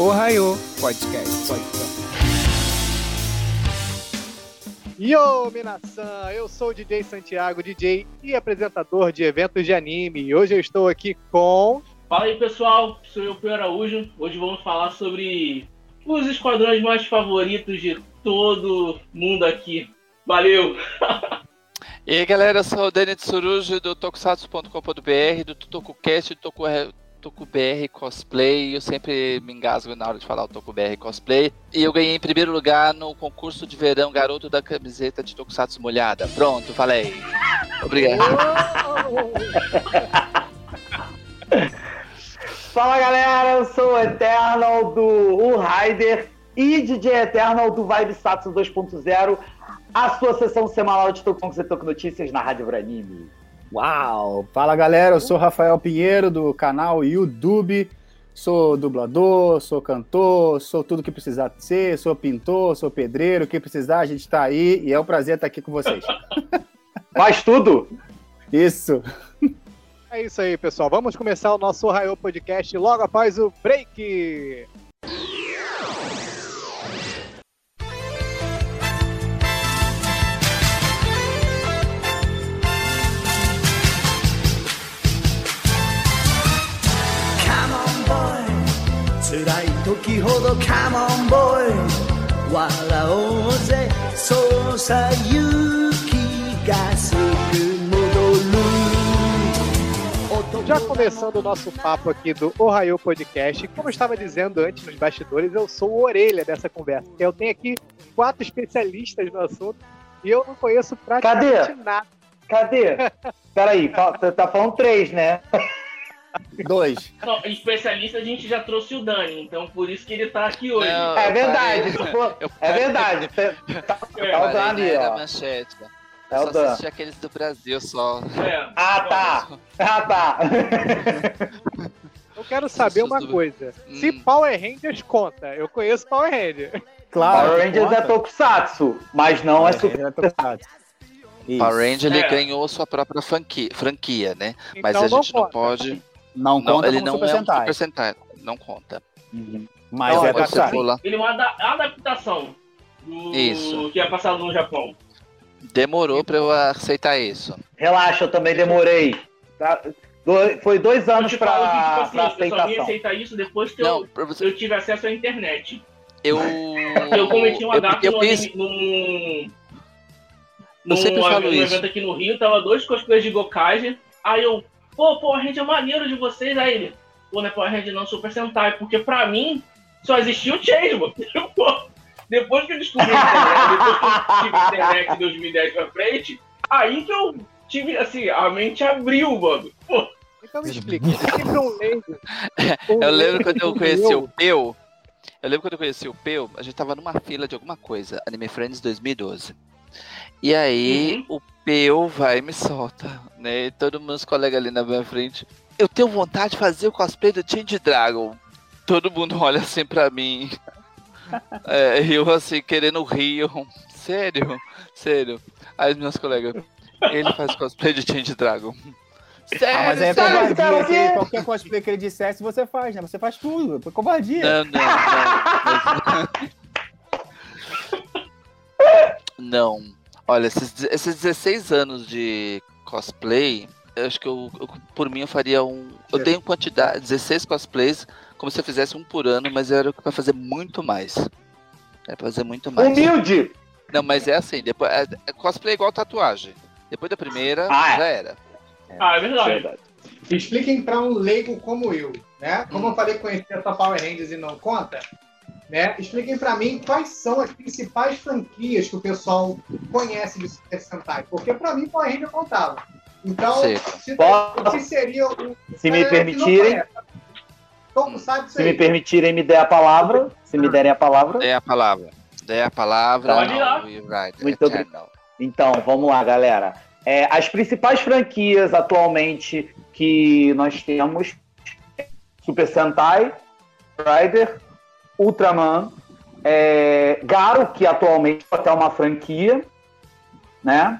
Ohio Podcast. Yo, Minasan! Eu sou o DJ Santiago, DJ e apresentador de eventos de anime. E hoje eu estou aqui com. Fala aí, pessoal. Sou eu, Pio Araújo. Hoje vamos falar sobre os esquadrões mais favoritos de todo mundo aqui. Valeu! E aí, galera, eu sou o Dani Tsurujo do Tokusatsu.com.br, do TokuCast, do Toku, TokuBR Cosplay. Eu sempre me engasgo na hora de falar o TokuBR Cosplay. E eu ganhei em primeiro lugar no concurso de verão Garoto da Camiseta de Tokusatsu Molhada. Pronto, falei. Obrigado. Fala galera, eu sou o Eternal do U Rider e DJ Eternal do Vibe Satsu 2.0 a sua sessão semanal de Tokusatsu Toku Notícias na Rádio Branime. Uau! Fala galera, eu sou Rafael Pinheiro do canal YouTube. Sou dublador, sou cantor, sou tudo que precisar ser, sou pintor, sou pedreiro, o que precisar, a gente está aí e é um prazer estar aqui com vocês. Faz tudo? Isso. É isso aí, pessoal. Vamos começar o nosso Raio Podcast logo após o break. 辛い時ほど Come on boy 笑おうぜそうさ勇気がすぐ戻る Já começando o nosso papo aqui do Ohio Podcast, como eu estava dizendo antes nos bastidores, eu sou o orelha dessa conversa. Eu tenho aqui quatro especialistas no assunto e eu não conheço praticamente Cadê? nada. Cadê? Peraí, fa- você tá falando três, né? Dois. Não, especialista a gente já trouxe o Dani, então por isso que ele tá aqui hoje. Não, É verdade, se eu é verdade. Tá, É, tá o parei Dan na ali, Era ó. Manchete. É o só Dan. aqueles do Brasil só. É. Ah, tá. Ah, tá. Eu quero saber uma Hum. coisa. Se Hum. Power Rangers conta, eu conheço Power Ranger. Claro. Power Rangers é. Tokusatsu, mas não é Super. Ranger é Tokusatsu. Isso. Power Ranger ele É. ganhou sua própria franquia, franquia né? Mas Então a gente não conta. pode. Não Não, conta ele como não Super é um Sentai. Super Sentai. Não conta. Mas Não, é lá. Ele é uma ada- adaptação do Isso. que é passado no Japão. Demorou pra eu aceitar isso. Relaxa, eu também demorei. Tá? Do- Foi dois Eu anos que, tipo pra assim, eu só vim aceitação. aceitar isso depois que Não, eu, você. eu tive acesso à internet. Eu. Eu cometi um eu, agafe eu num, fiz. anime- num, Eu sempre num, falo num isso. evento aqui no Rio, tava dois cosplays de Gokage. Aí eu, pô, Power Ranger é maneiro de vocês. Aí ele, pô, não é Power Ranger não, Super Sentai. Porque pra mim, só existia o Change, mano. Pô, Depois que eu descobri a internet, depois que eu tive internet em 2010 pra frente, aí que eu tive, assim, a mente abriu, mano. Pô, Então me explica. Eu lembro quando eu conheci o Peu. Eu lembro quando eu conheci o Peu, a gente tava numa fila de alguma coisa, Anime Friends 2012. E aí o Peu vai e me solta, né? E todo meus colegas ali na minha frente. Eu tenho vontade de fazer o cosplay do Change Dragon. Todo mundo olha assim pra mim. É, eu assim, querendo rir. eu, Sério? Sério. Aí os meus colegas. Ele faz cosplay de Change Dragon. Sério? Ah, mas é Sério, covardia. cara, que que- Qualquer cosplay que ele dissesse, você faz, né? Você faz tudo. Foi covardia. Não, não, não. não. Olha, esses, esses 16 anos de cosplay, eu acho que eu, eu- por mim eu faria um. Eu tenho quantidade, 16 cosplays, como se eu fizesse um por ano, mas era pra fazer muito mais. É pra fazer muito mais. Humilde! Não, mas é assim, depois, é, é cosplay é igual tatuagem. Depois da primeira, Ah, é. já era. ah, é verdade. Expliquem para um leigo como eu, né? Como Hum. eu falei que conhecia só Power Rangers e não conta, né? Expliquem para mim quais são as principais franquias que o pessoal conhece de Super Sentai, porque para mim Power Ranger contava. Então, Sim. se, Posso- o que seria o Se me permitirem? Todo sabe se me aí. permitirem me der a palavra, se me derem a palavra. Dei a palavra. Dei a palavra Pode ir Muito Eternal. Então, vamos lá, galera. É, as principais franquias atualmente que nós temos: Super Sentai, Rider, Ultraman, é, Garo, que atualmente é até uma franquia, né?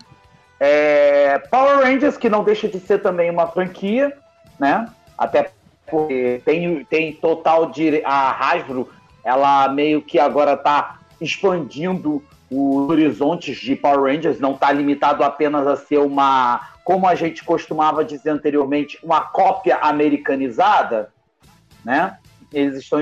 É, Power Rangers, que não deixa de ser também uma franquia, né? Até porque tem, tem total dire... a Hasbro, ela meio que agora está expandindo os horizontes de Power Rangers, não está limitado apenas a ser uma, como a gente costumava dizer anteriormente, uma cópia americanizada, né? Eles estão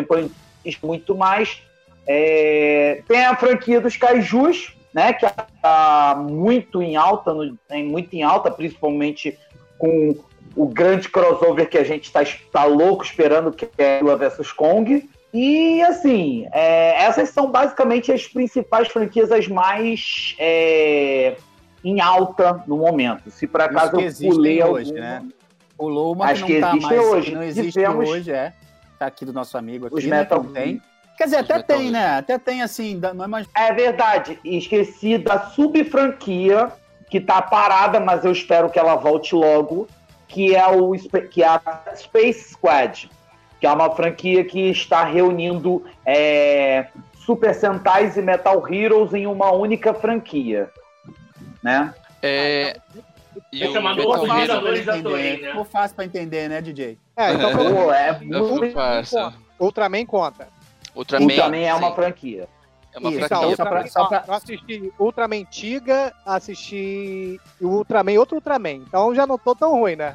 expandindo muito mais. É... Tem a franquia dos Kaijus, né? Que está muito em alta, no... muito em alta, principalmente com o grande crossover que a gente está tá louco esperando, que é Godzilla vs Kong. E, assim, é, essas são basicamente as principais franquias as mais é, em alta no momento. Se por acaso eu pulei hoje, alguma, né? Pulou uma acho que não que tá mais, hoje. não existe Tivemos hoje, é. Tá aqui do nosso amigo aqui, Os né, Metal tem. Quer dizer, Os até Metal tem, né? Até tem, assim, não é mais... É verdade. Esqueci da sub-franquia que tá parada, mas eu espero que ela volte logo, que é o que é a Space Squad, que é uma franquia que está reunindo é, Super Sentais e Metal Heroes em uma única franquia, né? É, e É chamado Ficou fácil entender, né? ficou fácil pra entender, né, DJ? É, então pelo Pô, é muito... farsa. Ultraman conta. Ultraman, Ultraman é uma sim, franquia. é uma Isso, Então, franquia. só pra- Ultraman, só pra- ó, eu assisti Ultraman Tiga, assisti o Ultraman e outro Ultraman. Então já não tô tão ruim, né?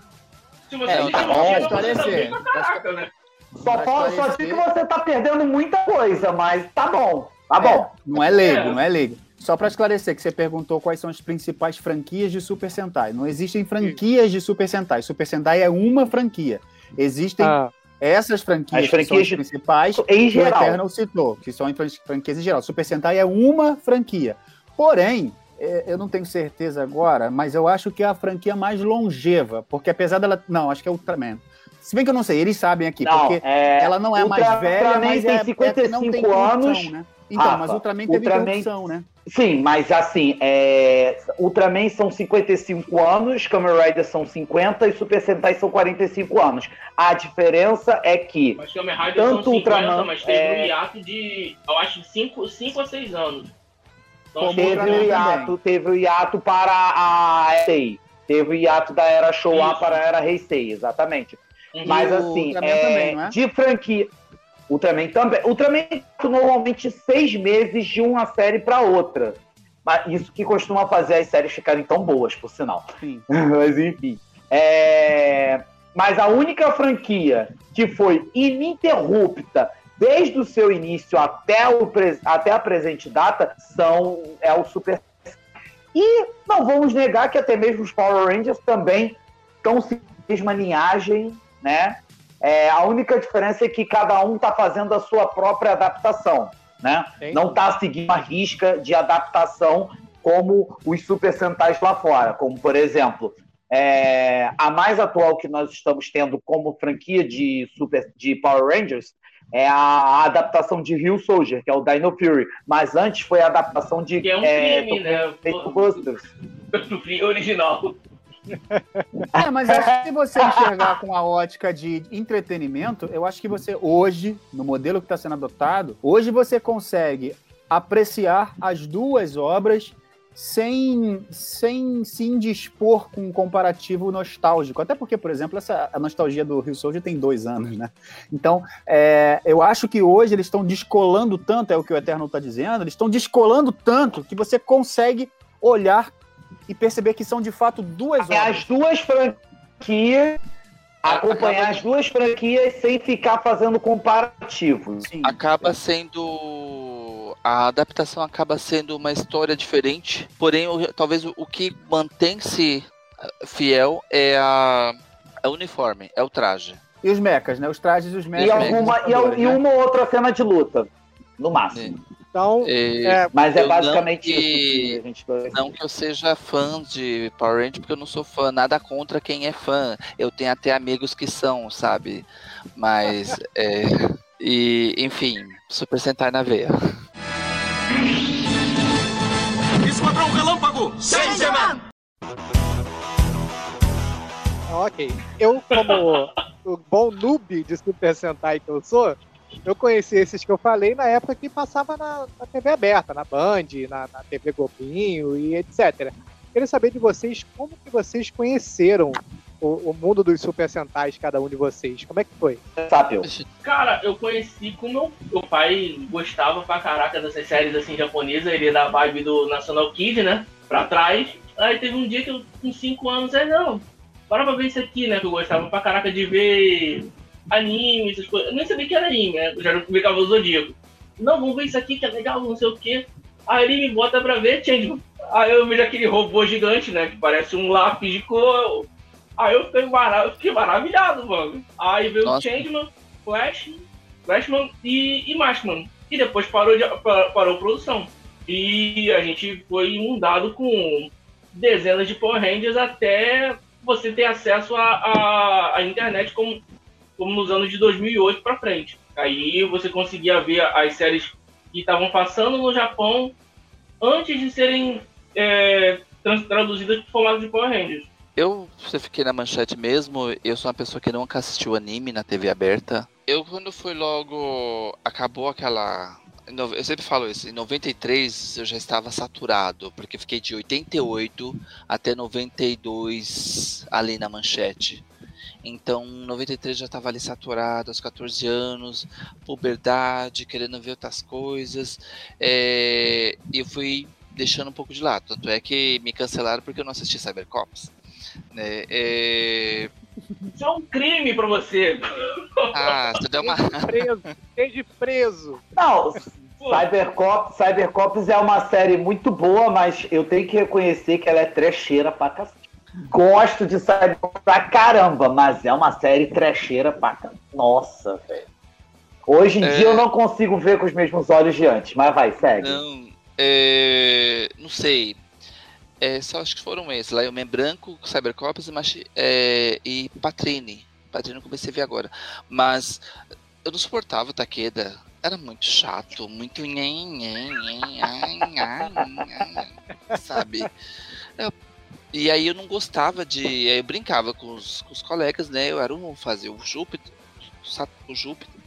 Se você É, assistir tá bom. Esclarecer. caraca, né? Só, só esclarecer- digo que você tá perdendo muita coisa, mas tá bom. Tá bom. Não é leigo, É. não é leigo. Só pra esclarecer que você perguntou quais são as principais franquias de Super Sentai. Não existem franquias de Super Sentai. Super Sentai é uma franquia. Existem Ah, essas franquias, As franquias que são as de- principais Em que o geral. Eternal citou, que são fran- franquias em geral. Super Sentai é uma franquia. Porém, é, eu não tenho certeza agora, mas eu acho que é a franquia mais longeva, porque apesar dela... Não, acho que é Ultraman. Se bem que eu não sei, eles sabem aqui, Não, porque é, ela não é mais Ultra- velha, Ultraman mas tem é, é que não 55 tem anos. né? Então, Rafa, mas Ultraman teve Ultraman- interrupção, né? Sim, mas assim, é... Ultraman são 55 anos, Kamen Rider são 50 e Super Sentai são 45 anos. A diferença é que Mas Kamen Rider Tanto são 50, Ultraman, mas teve é- um hiato de, eu acho, 5 a 6 anos. Então, teve o hiato, teve o hiato para a Heisei. Teve o hiato da era Showa Isso. para a era Heisei, exatamente. Uhum. Mas o assim, é, também, não é? de franquia. Ultraman também. Ultraman normalmente seis meses de uma série para outra. Mas isso que costuma fazer as séries ficarem tão boas, por sinal. Mas enfim. É, Mas a única franquia que foi ininterrupta desde o seu início até, o pres- até a presente data são é o Super. E não vamos negar que até mesmo os Power Rangers também estão a mesma linhagem, né? É, a única diferença é que cada um está fazendo a sua própria adaptação, né? Entendi. Não está seguindo a risca de adaptação como os Super Sentais lá fora, como por exemplo é, a mais atual que nós estamos tendo como franquia de Super de Power Rangers é a adaptação de Rio Soldier, que é o Dino Fury, mas antes foi a adaptação de Que é um é, crime, né? Do original. É, mas se você enxergar com a ótica de entretenimento, eu acho que você hoje, no modelo que está sendo adotado, hoje você consegue apreciar as duas obras sem, sem se indispor com um comparativo nostálgico. Até porque, por exemplo, essa, a nostalgia do Rio Soldier tem dois anos, né? Então, é, eu acho que hoje eles estão descolando tanto, é o que o Eterno está dizendo, eles estão descolando tanto que você consegue olhar e perceber que são de fato duas É obras. as duas franquias, acompanhar acaba- as duas franquias sem ficar fazendo comparativos. Sim. acaba sendo a adaptação acaba sendo uma história diferente porém o- talvez o, o que mantém-se eh, fiel é a, é o uniforme é o traje E os mechas, né? Os trajes e os mechas. E, alguma, e, e né? uma outra cena de luta, no máximo. Então, É, é, Mas é Eu não basicamente que- isso que a gente não que eu seja fã de Power Rangers porque eu não sou fã. Nada contra quem é fã. Eu tenho até amigos que são sabe? Mas é, e enfim Super Sentai na veia. Esquadrão Relâmpago! Ok. Eu, como o bom noob de Super Sentai que eu sou, eu conheci esses que eu falei na época que passava na, na TV aberta, na Band, na, na TV Globinho e etc. Queria saber de vocês como que vocês conheceram o, o mundo dos Super Sentais, cada um de vocês? Como é que foi? Sápio. Cara, eu conheci com meu, meu pai gostava pra caraca dessas séries assim japonesas, ele é da vibe do National Kid, né? Pra trás. Aí teve um dia que eu, com 5 anos, aí não, para pra ver isso aqui, né? Que eu gostava pra caraca de ver anime, essas coisas. Eu nem sabia que era anime, né? Eu já não vi Cavalo Zodíaco. Não, vamos ver isso aqui que é legal, não sei o quê. Aí ele me bota pra ver Changeman. Aí eu vejo aquele robô gigante, né? Que parece um lápis de cor. Aí eu fiquei, marav eu fiquei maravilhado, mano. Aí veio o Changeman, Flash, Flashman e, e Maskman. E depois parou, de, parou a produção. E a gente foi inundado com dezenas de Power Rangers até você ter acesso à internet como, como nos anos de 2008 para frente. Aí você conseguia ver as séries que estavam passando no Japão antes de serem é, traduzidas para formato de Power Rangers. Eu você fiquei na manchete mesmo, eu sou uma pessoa que nunca assistiu anime na TV aberta. Eu quando foi logo acabou aquela eu sempre falo isso, em 93 eu já estava saturado, porque fiquei de 88 até 92 ali na manchete. Então, 93 já estava ali saturado, aos 14 anos, puberdade, querendo ver outras coisas. É, e eu fui deixando um pouco de lado. Tanto é que me cancelaram porque eu não assisti Cybercops. Né? É... Isso é um crime pra você. Ah, você deu uma. preso, de preso. Não, Cybercops, Cybercops é uma série muito boa, mas eu tenho que reconhecer que ela é trecheira pra cacete. Gosto de Cybercops pra caramba, mas é uma série trecheira pra caramba. Nossa, velho. Hoje em é... dia eu não consigo ver com os mesmos olhos de antes, mas vai, segue. Não, é... não sei. É, só acho que foram esses. Lá, Homem Branco, Cybercops e, é, e Patrine. Patrine eu comecei a ver agora. Mas eu não suportava o Takeda. Era muito chato, muito sabe? Eu, e aí eu não gostava de. Aí eu brincava com os, com os colegas, né? Eu era um fazer o Júpiter, o Júpiter,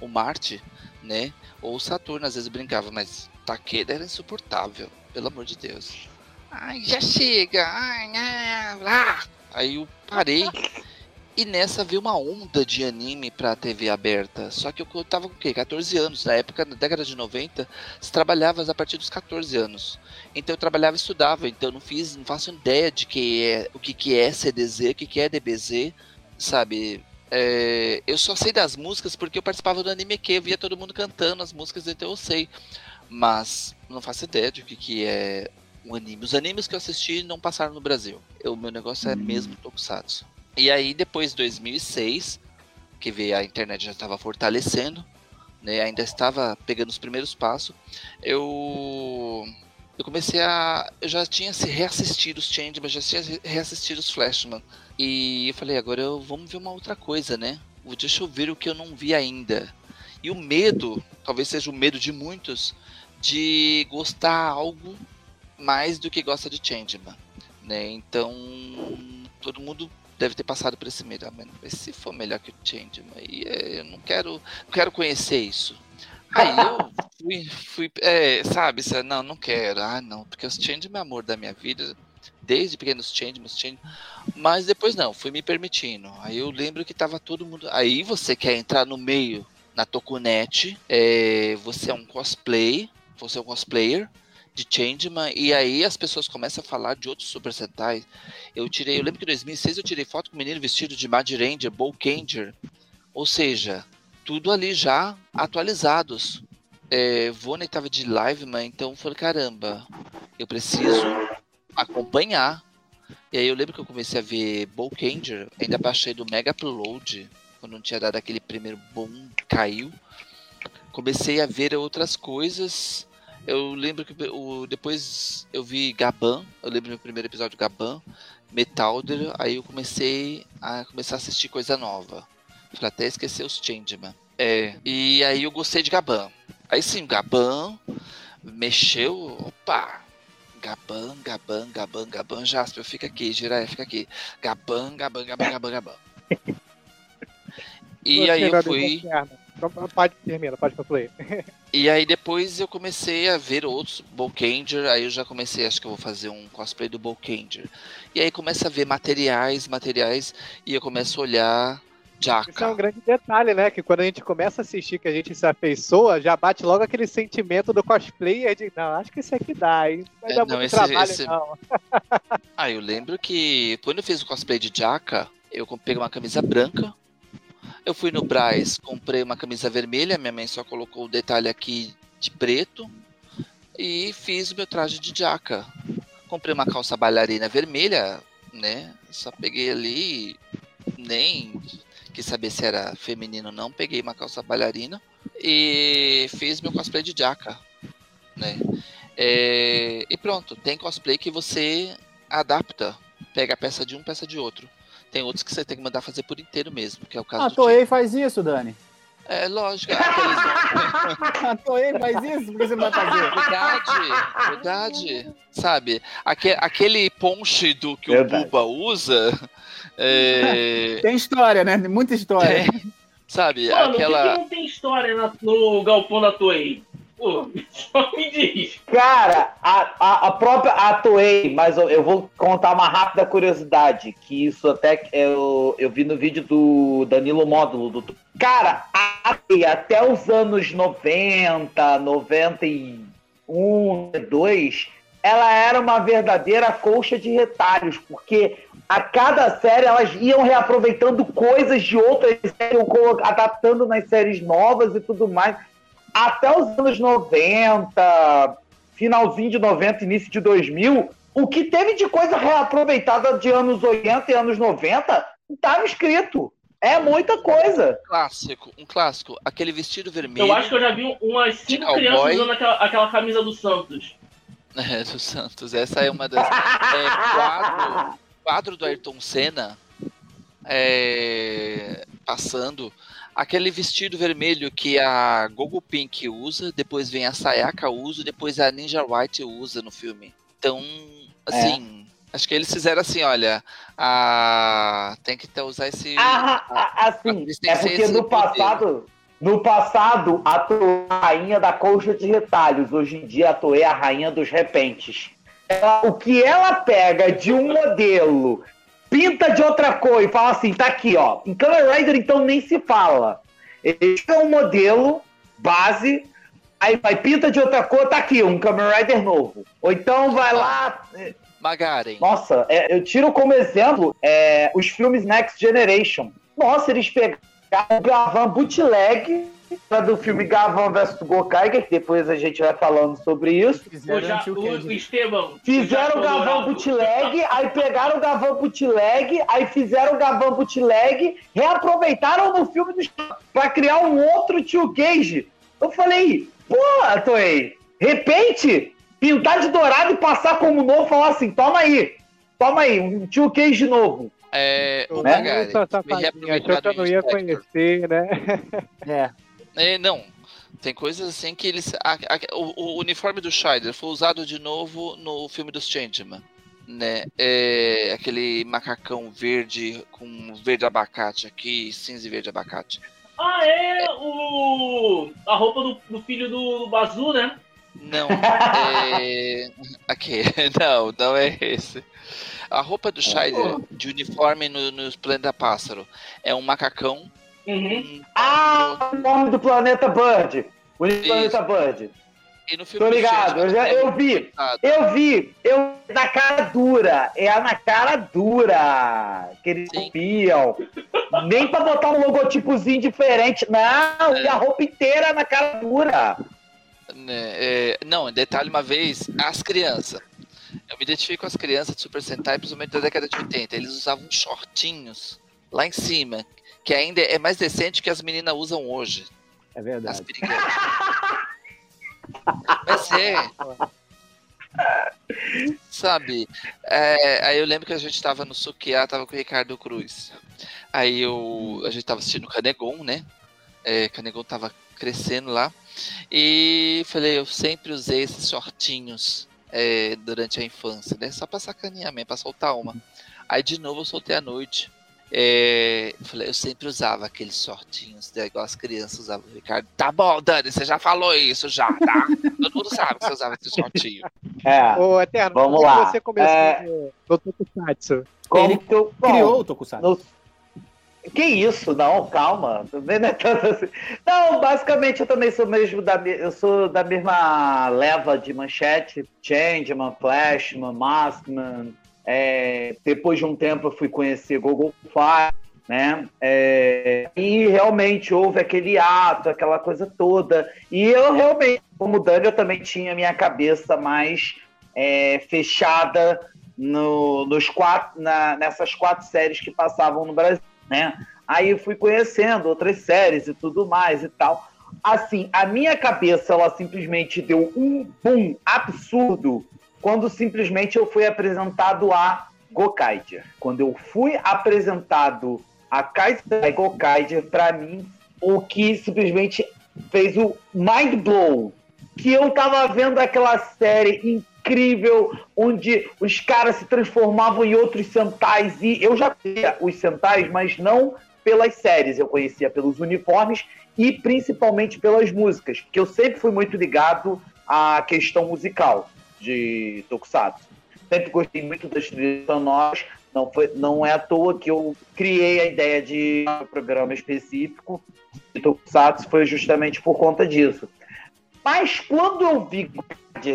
o Marte, né? Ou o Saturno, às vezes brincava, mas Takeda era insuportável, pelo amor de Deus. Ai, já chega. Ai, ai, ai. Aí eu parei. E nessa veio uma onda de anime pra TV aberta. Só que eu tava com o quê? 14 anos. Na época, na década de 90, você trabalhava a partir dos 14 anos. Então eu trabalhava e estudava. Então eu não fiz, não faço ideia de que é, o que, que é CDZ, o que, que é DBZ, sabe? É, eu só sei das músicas porque eu participava do anime que eu via todo mundo cantando as músicas, então eu sei. Mas não faço ideia de o que, que é um anime. Os animes que eu assisti não passaram no Brasil. O meu negócio é hum. mesmo Tokusatsu. E aí, depois de 2006, que veio a internet já estava fortalecendo, né, ainda estava pegando os primeiros passos, eu eu comecei a. Eu já tinha se reassistido os Changeman, já tinha reassistido os Flashman. E eu falei, agora eu, vamos ver uma outra coisa, né? Deixa eu ver o que eu não vi ainda. E o medo, talvez seja o medo de muitos, de gostar algo mais do que gosta de Changeman, né? Então, todo mundo deve ter passado por esse medo. Ah, mas se for melhor que o Changeman, aí é, eu não quero, não quero conhecer isso. Aí eu fui, fui é, sabe, não, não quero. Ah, não, porque os Changeman é amor da minha vida, desde pequenos Changeman, Changeman, mas depois não, fui me permitindo. Aí eu lembro que tava todo mundo. Aí você quer entrar no meio na Tokunet, é, você é um cosplay, você é um cosplayer, de Changeman, e aí as pessoas começam a falar de outros Super Sentai. Eu tirei, eu lembro que em 2006 eu tirei foto com um menino vestido de Mad Ranger, Bolkanger, ou seja, tudo ali já atualizados. É, Vone estava de live, mas então falei, caramba, eu preciso acompanhar. E aí eu lembro que eu comecei a ver Bolkanger, ainda baixei do Mega Upload, quando não tinha dado aquele primeiro boom, caiu. Comecei a ver outras coisas eu lembro que o, depois eu vi Gaban, eu lembro do meu primeiro episódio Gaban, Metalder, aí eu comecei a começar a assistir coisa nova. Pra até esquecer os Changeman. É, e aí eu gostei de Gaban. Aí sim, Gaban mexeu, opa, Gaban, Gaban, Gaban, Gaban, Jasper, fica aqui, Jiraiya, fica aqui. Gaban, Gaban, Gaban, Gaban, Gaban. E aí eu fui. Pode, termina, pode concluir. E aí depois eu comecei a ver outros Bolkanger, aí eu já comecei, acho que eu vou fazer um cosplay do Bolkanger. E aí começa a ver materiais, materiais, e eu começo a olhar Isso é um grande detalhe, né? Que quando a gente começa a assistir, que a gente se afeiçoa, já bate logo aquele sentimento do cosplayer de, não, acho que esse aqui dá, hein? Não vai É, dar não, muito esse- trabalho, esse- não. Ah, eu lembro que quando eu fiz o cosplay de Jaka, eu peguei uma camisa branca. Eu fui no Braz, comprei uma camisa vermelha, minha mãe só colocou o detalhe aqui de preto. E fiz o meu traje de Jaka. Comprei uma calça bailarina vermelha, né? Só peguei ali, nem quis saber se era feminino ou não. Peguei uma calça bailarina e fiz meu cosplay de Jaka, né? É, e pronto, tem cosplay que você adapta, pega a peça de um, peça de outro. Tem outros que você tem que mandar fazer por inteiro mesmo, que é o caso A do Toei faz isso, Dani. É lógico, aqueles A Toei faz isso, por que você não vai fazer? Verdade, verdade. Sabe, aque- aquele ponche do que Verdade. o Buba usa, é, Tem história, né? Muita história. sabe, Mano, aquela... por que, que não tem história na- no galpão da Toei? Pô, só me diz. Cara, a, a, a própria a Toei, mas eu, eu vou contar uma rápida curiosidade, que isso até eu, eu vi no vídeo do Danilo Módulo. Do, cara, a Toei até os anos 90, 91, 92, ela era uma verdadeira colcha de retalhos, porque a cada série elas iam reaproveitando coisas de outras séries, adaptando nas séries novas e tudo mais até os anos 90, finalzinho de 90, início de 2000, o que teve de coisa reaproveitada de anos 80 e anos 90 estava escrito. É muita coisa. clássico, um clássico, aquele vestido vermelho Eu acho que eu já vi umas cinco crianças usando aquela, aquela camisa do Santos. é, do Santos. Essa é uma das. É, quadro, quadro do Ayrton Senna é, passando. Aquele vestido vermelho que a Gogo Pink usa, depois vem a Sayaka usa, depois a Ninja White usa no filme. Então, assim, acho que eles fizeram assim, olha, a... tem que ter, usar esse. Ah, ah, assim, Eles têm é que ser porque no passado, no passado, a Toei é a rainha da colcha de retalhos. Hoje em dia, a Toei é a rainha dos repentes. Ela- o que ela pega de um modelo, pinta de outra cor e fala assim, tá aqui, ó. Em Kamen Rider, então, nem se fala. Ele pega um modelo, base, aí vai pinta de outra cor, tá aqui, um Kamen Rider novo. Ou então vai lá, Magaren. nossa, é, eu tiro como exemplo é, os filmes Next Generation. Nossa, eles pegaram o Gavan bootleg do filme Gavan vs Gokaiger, que depois a gente vai falando sobre isso. Fizeram o o, quê? o Esteban. Fizeram o Gavan bootleg, aí pegaram o Gavan bootleg, aí fizeram o Gavan bootleg, reaproveitaram no filme dos pra criar um outro Tio Cage. Eu falei, pô, Toei, repente, pintar de dourado e passar como novo, falar assim, toma aí, toma aí, um Tio Cage novo. É, o Né? Safadinha, achou que eu não ia conhecer, né? É. É, não. Tem coisas assim que eles. a- a- o, o uniforme do Scheider foi usado de novo no filme dos Changeman. Né? É, aquele macacão verde com verde abacate aqui, cinza e verde abacate. Ah, é o. A roupa do, do filho do, do Bazu, né? Não, é. Aqui, não, não é esse. A roupa do Scheider de uniforme no, no Planeta Pássaro é um macacão. Uhum. um- Ah, o nome do planeta Bird. O Isso. planeta Bird. e no filme Tô ligado, eu, já, é eu vi. Eu vi, eu na cara dura, é a na cara dura que eles Sim. copiam. Nem pra botar um logotipozinho diferente, não, e a roupa inteira na cara dura. né, é, não, detalhe uma vez, as crianças. Eu me identifico com as crianças de Super Sentai, principalmente da década de 80. Eles usavam shortinhos lá em cima, que ainda é mais decente que as meninas usam hoje. É As verdade. piriguetas. Mas é. Sabe? é, aí eu lembro que a gente tava no Sukiá, tava com o Ricardo Cruz. Aí eu, a gente tava assistindo o Canegon, né? É, Canegon tava crescendo lá. E falei, eu sempre usei esses shortinhos é, durante a infância, né? Só pra sacanear mesmo, pra soltar uma. Aí de novo eu soltei à noite. É, eu falei, eu sempre usava aqueles shortinhos, né, igual as crianças usavam. Ricardo, tá bom, Dani, você já falou isso já, tá? Todo mundo sabe que você usava esse shortinho. É, Ô, Eterno, Vamos como lá. você começou É. no, no Tokusatsu? como Ele que eu, bom, Criou o Tokusatsu. no- Que isso? Não, calma. Também não é tanto assim. Não, basicamente eu também sou mesmo da, eu sou da mesma leva de manchete. Changeman, Flashman, Maskman. É, depois de um tempo eu fui conhecer Google Fire, né? É, e realmente houve aquele ato, aquela coisa toda. E eu realmente, como Dani, eu também tinha minha cabeça mais é, fechada no- nos quatro, na- nessas quatro séries que passavam no Brasil, né? Aí eu fui conhecendo outras séries e tudo mais e tal. Assim, a minha cabeça, ela simplesmente deu um boom absurdo quando simplesmente eu fui apresentado a Gokaiger. Quando eu fui apresentado a Kaisai Gokaiger, para mim, o que simplesmente fez o mind blow que eu tava vendo aquela série incrível onde os caras se transformavam em outros centais e eu já conhecia os centais, mas não pelas séries, eu conhecia pelos uniformes e principalmente pelas músicas, que eu sempre fui muito ligado à questão musical de Tokusatsu. Sempre gostei muito das trilhas sonoras, não, foi, não é à toa que eu criei a ideia de um programa específico de Tokusatsu, foi justamente por conta disso. Mas quando eu vi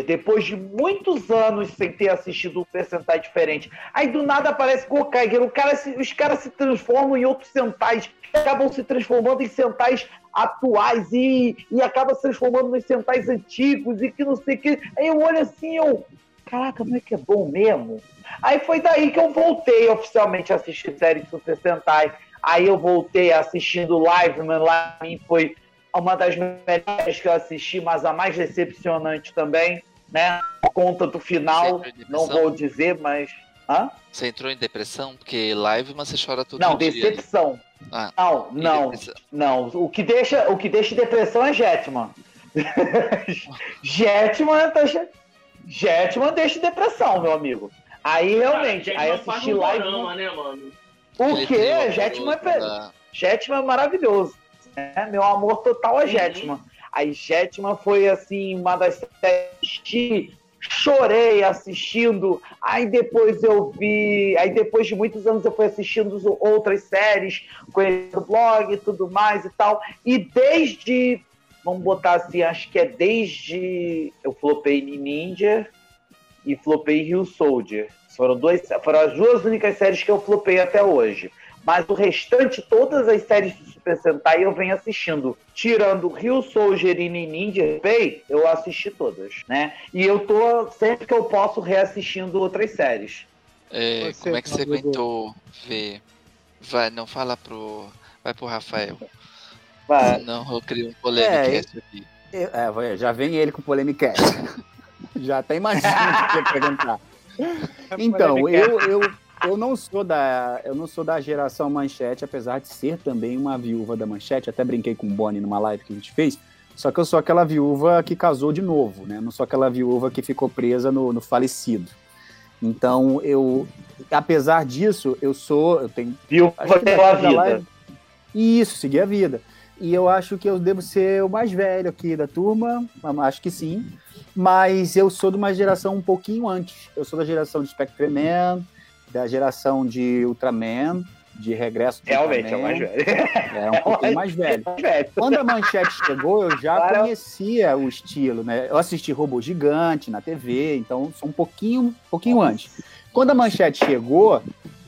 depois de muitos anos sem ter assistido um Sentai diferente, aí do nada aparece o cara se- os caras se transformam em outros Sentais, acabam se transformando em Sentais atuais e, e acaba se transformando nos Sentais antigos e que não sei o que. Aí eu olho assim, eu, caraca, como é que é bom mesmo? Aí foi daí que eu voltei oficialmente a assistir série de Super Sentai. Aí eu voltei assistindo Live, Man, lá mim foi uma das melhores que eu assisti, mas a mais decepcionante também, né? Por conta do final, não vou dizer, mas. Hã? Você entrou em depressão? Porque live, mas você chora todo Não, dia. decepção. Ah, Não, não, não. O que deixa, o que deixa depressão é Jetman. Jetman, tá... Jetman deixa depressão, meu amigo. Aí realmente, Cara, aí assisti um live. né, mano? O Aquele quê? Jetman é, da- Jetman é maravilhoso. né? Meu amor total é Uhum. Jetman. Aí Jetman foi assim, uma das séries que chorei assistindo. Aí depois eu vi. Aí depois de muitos anos eu fui assistindo outras séries, conhecendo o blog e tudo mais e tal. E desde. Vamos botar assim, acho que é desde. Eu flopei em Ninja e flopei Rio Soldier. Foram, dois, foram as duas únicas séries que eu flopei até hoje. Mas o restante, todas as séries do Super Sentai eu venho assistindo. Tirando Rio Soldier e Ninja Pay, eu assisti todas, né? E eu tô, sempre que eu posso, reassistindo outras séries. É, Você, como é que você aguentou ver? Vai, não fala pro. Vai pro Rafael. Vai. Senão eu crio um polêmica aqui. Eu- É, já vem ele com polêmica. já até imagino o que ia perguntar. Então, eu, eu, eu não sou da eu não sou da geração manchete, apesar de ser também uma viúva da manchete. Até brinquei com o Bonnie numa live que a gente fez. Só que eu sou aquela viúva que casou de novo, né? Não sou aquela viúva que ficou presa no, no falecido. Então, eu, apesar disso, eu sou, eu tenho que Pela vida. live- Isso, seguir a vida. E eu acho que eu devo ser o mais velho aqui da turma, acho que sim. Mas eu sou de uma geração um pouquinho antes. Eu sou da geração de Spectreman, da geração de Ultraman, de Regresso do Realmente, é o Ultraman. mais velho. É um pouquinho mais velho. É mais velho. Quando a manchete chegou, eu já Claro. conhecia o estilo, né? Eu assisti Robô Gigante na TV, então sou um pouquinho, um pouquinho antes. Quando a manchete chegou,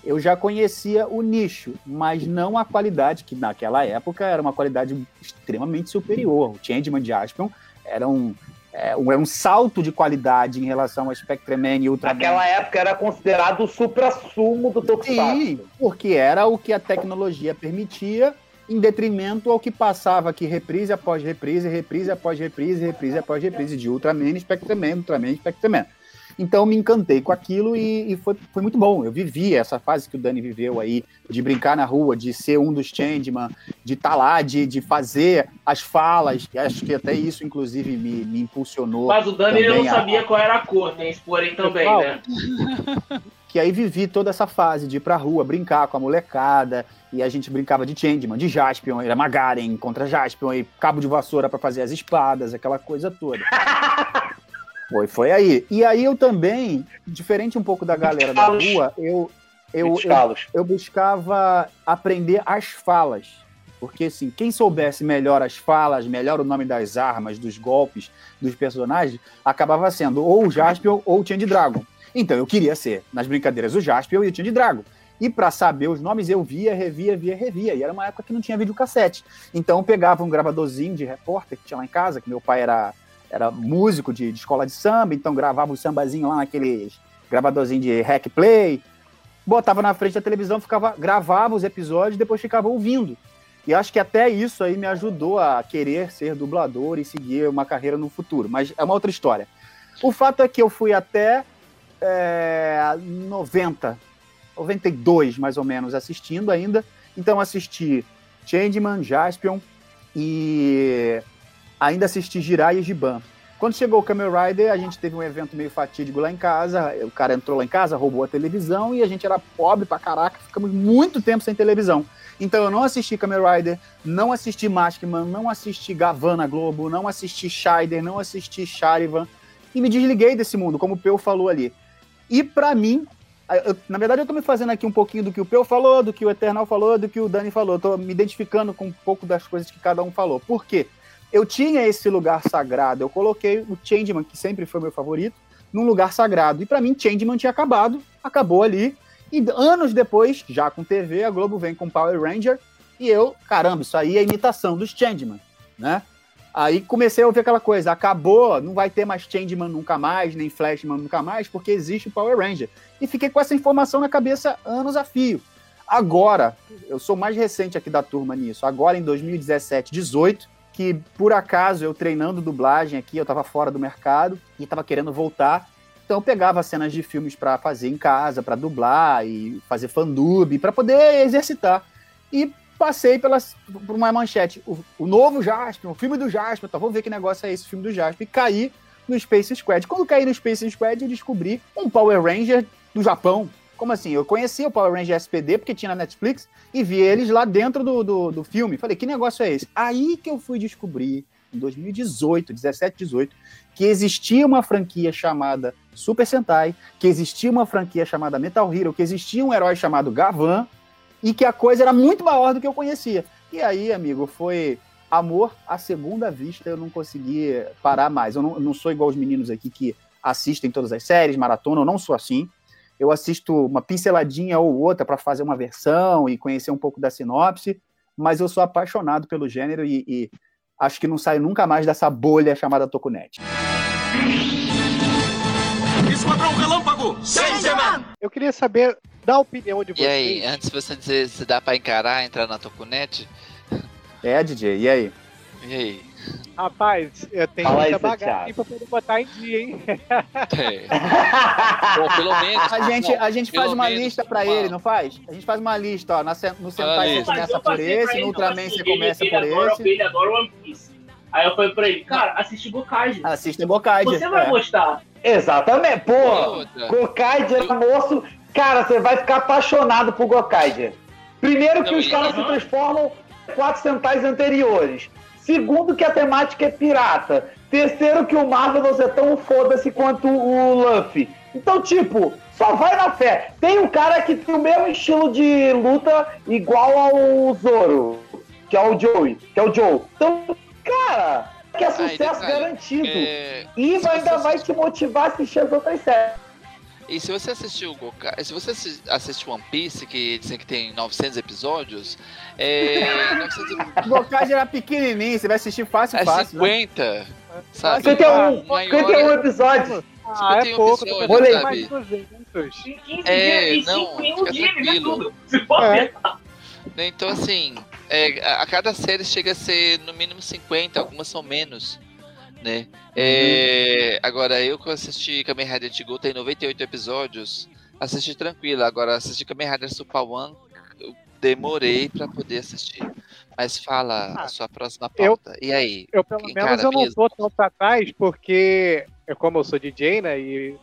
eu já conhecia o nicho, mas não a qualidade, que naquela época era uma qualidade extremamente superior. O Changeman de Aspion era um, é, um, era um salto de qualidade em relação a Spectreman e Ultraman. Naquela época era considerado o supra-sumo do Tokusatsu. Sim, porque era o que a tecnologia permitia, em detrimento ao que passava aqui reprise após reprise, reprise após reprise, reprise após reprise de Ultraman, Spectreman, Ultraman, Spectreman. Então eu me encantei com aquilo e, e foi, foi muito bom. Eu vivi essa fase que o Dani viveu aí, de brincar na rua, de ser um dos Changeman, de estar lá, de, de fazer as falas, que acho que até isso, inclusive, me, me impulsionou. Mas o Dani não a- sabia qual era a cor, tem esse porém também, Pessoal, né? que aí vivi toda essa fase de ir pra rua, brincar com a molecada, e a gente brincava de Changeman, de Jaspion, era Magaren contra Jaspion, e cabo de vassoura para fazer as espadas, aquela coisa toda. Foi, foi aí. E aí eu também, diferente um pouco da galera da rua, eu, eu, eu, eu buscava aprender as falas. Porque, assim, quem soubesse melhor as falas, melhor o nome das armas, dos golpes, dos personagens, acabava sendo ou o Jaspion ou o Change Dragon. Então eu queria ser, nas brincadeiras, o Jaspion e o Change Dragon. E para saber os nomes, eu via, revia, via, revia. E era uma época que não tinha videocassete. Então eu pegava um gravadorzinho de repórter que tinha lá em casa, que meu pai era, era músico de, de escola de samba, então gravava o sambazinho lá naqueles gravadorzinho de hack play, botava na frente da televisão, ficava gravava os episódios, depois ficava ouvindo. E acho que até isso aí me ajudou a querer ser dublador e seguir uma carreira no futuro. Mas é uma outra história. O fato é que eu fui até é, 90, 92 mais ou menos assistindo ainda. Então assisti Changeman, Jaspion e ainda assisti Jirai e Giban. Quando chegou o Kamen Rider, a gente teve um evento meio fatídico lá em casa. O cara entrou lá em casa, roubou a televisão e a gente era pobre pra caraca, ficamos muito tempo sem televisão. Então eu não assisti Kamen Rider, não assisti Maskman, não assisti Gavana Globo, não assisti Scheider, não assisti Charivan e me desliguei desse mundo, como o Peu falou ali. E para mim, eu, na verdade eu tô me fazendo aqui um pouquinho do que o Peu falou, do que o Eternal falou, do que o Dani falou. Eu tô me identificando com um pouco das coisas que cada um falou. Por quê? Eu tinha esse lugar sagrado, eu coloquei o Changeman, que sempre foi meu favorito, num lugar sagrado. E para mim, Changeman tinha acabado, acabou ali. E anos depois, já com TV, a Globo vem com Power Ranger e eu, caramba, isso aí é imitação dos Changeman, né? Aí comecei a ouvir aquela coisa, acabou, não vai ter mais Changeman nunca mais, nem Flashman nunca mais, porque existe o Power Ranger. E fiquei com essa informação na cabeça anos a fio. Agora, eu sou mais recente aqui da turma nisso, agora em 2017, 18, que por acaso eu treinando dublagem aqui, eu estava fora do mercado e estava querendo voltar. Então eu pegava cenas de filmes para fazer em casa, para dublar e fazer fandub, para poder exercitar. E passei pelas, por uma manchete, o, o novo Jasper, o filme do Jasper, tá, vou ver que negócio é esse, o filme do Jasper, e caí no Space Squad. Quando caí no Space Squad, eu descobri um Power Ranger do Japão. Como assim? Eu conhecia o Power Ranger SPD porque tinha na Netflix e vi eles lá dentro do, do, do filme. Falei, que negócio é esse? Aí que eu fui descobrir, em 2018, 17, 18, que existia uma franquia chamada Super Sentai, que existia uma franquia chamada Metal Hero, que existia um herói chamado Gavan, e que a coisa era muito maior do que eu conhecia. E aí, amigo, foi amor à segunda vista, eu não consegui parar mais. Eu não, não sou igual os meninos aqui que assistem todas as séries, maratona, eu não sou assim. Eu assisto uma pinceladinha ou outra para fazer uma versão e conhecer um pouco da sinopse, mas eu sou apaixonado pelo gênero e, e acho que não saio nunca mais dessa bolha chamada Tokunet. Esquadrão Relâmpago! Eu queria saber da opinião de vocês. E aí, antes de você dizer se dá pra encarar, entrar na Tokunet? É, DJ, e aí? E aí? Rapaz, eu tenho Fala muita bagagem pra poder botar em dia, hein? É. Bom, pelo menos. A gente, não, a gente faz uma menos lista pra uma- ele, não faz? A gente faz uma lista, ó. No Sentai você começa por pra esse, no Ultraman você começa por esse. Ele adora One Piece. Aí eu falei pra ele, cara, assiste Gokage. Assista Bokaide. Você vai é. gostar. Exatamente. Pô, Outra. Gokaiger, moço. Cara, você vai ficar apaixonado por Gokaiger. Primeiro que os caras se transformam em quatro centais anteriores. Segundo que a temática é pirata. Terceiro que o Marvelous é tão foda-se quanto o Luffy. Então, tipo, só vai na fé. Tem um cara que tem o mesmo estilo de luta igual ao Zoro, que é o Joey, que é o Joe. Então, cara, que é Aí, sucesso detalhe, garantido. é, E ainda vai te motivar a assistir as outras séries. E se você assistiu o Gokai, se você assi- assistiu One Piece, que dizem que tem 900 episódios, é. 900 Bokaide era pequenininho, você vai assistir fácil, é fácil. né? 50, sabe? 51, Maior- 51 episódios. Ah, é um pouco. episódio, Tô pensando sabe? mais de 200. Em 15 É, dias, em não, 5 em um fica tranquilo. tudo. Se for É. Né, Então, assim, é, a a cada série chega a ser no mínimo 50, algumas são menos. Né? É, agora, eu que assisti Kamen Rider Go tem 98 episódios, assisti tranquilo. Agora, assisti Kamen Rider Super One, eu demorei pra poder assistir. Mas fala a Ah, sua próxima eu- pauta. E aí? Eu, pelo menos, eu não mesmo. tô tão pra trás, porque, é como eu sou DJ, né, e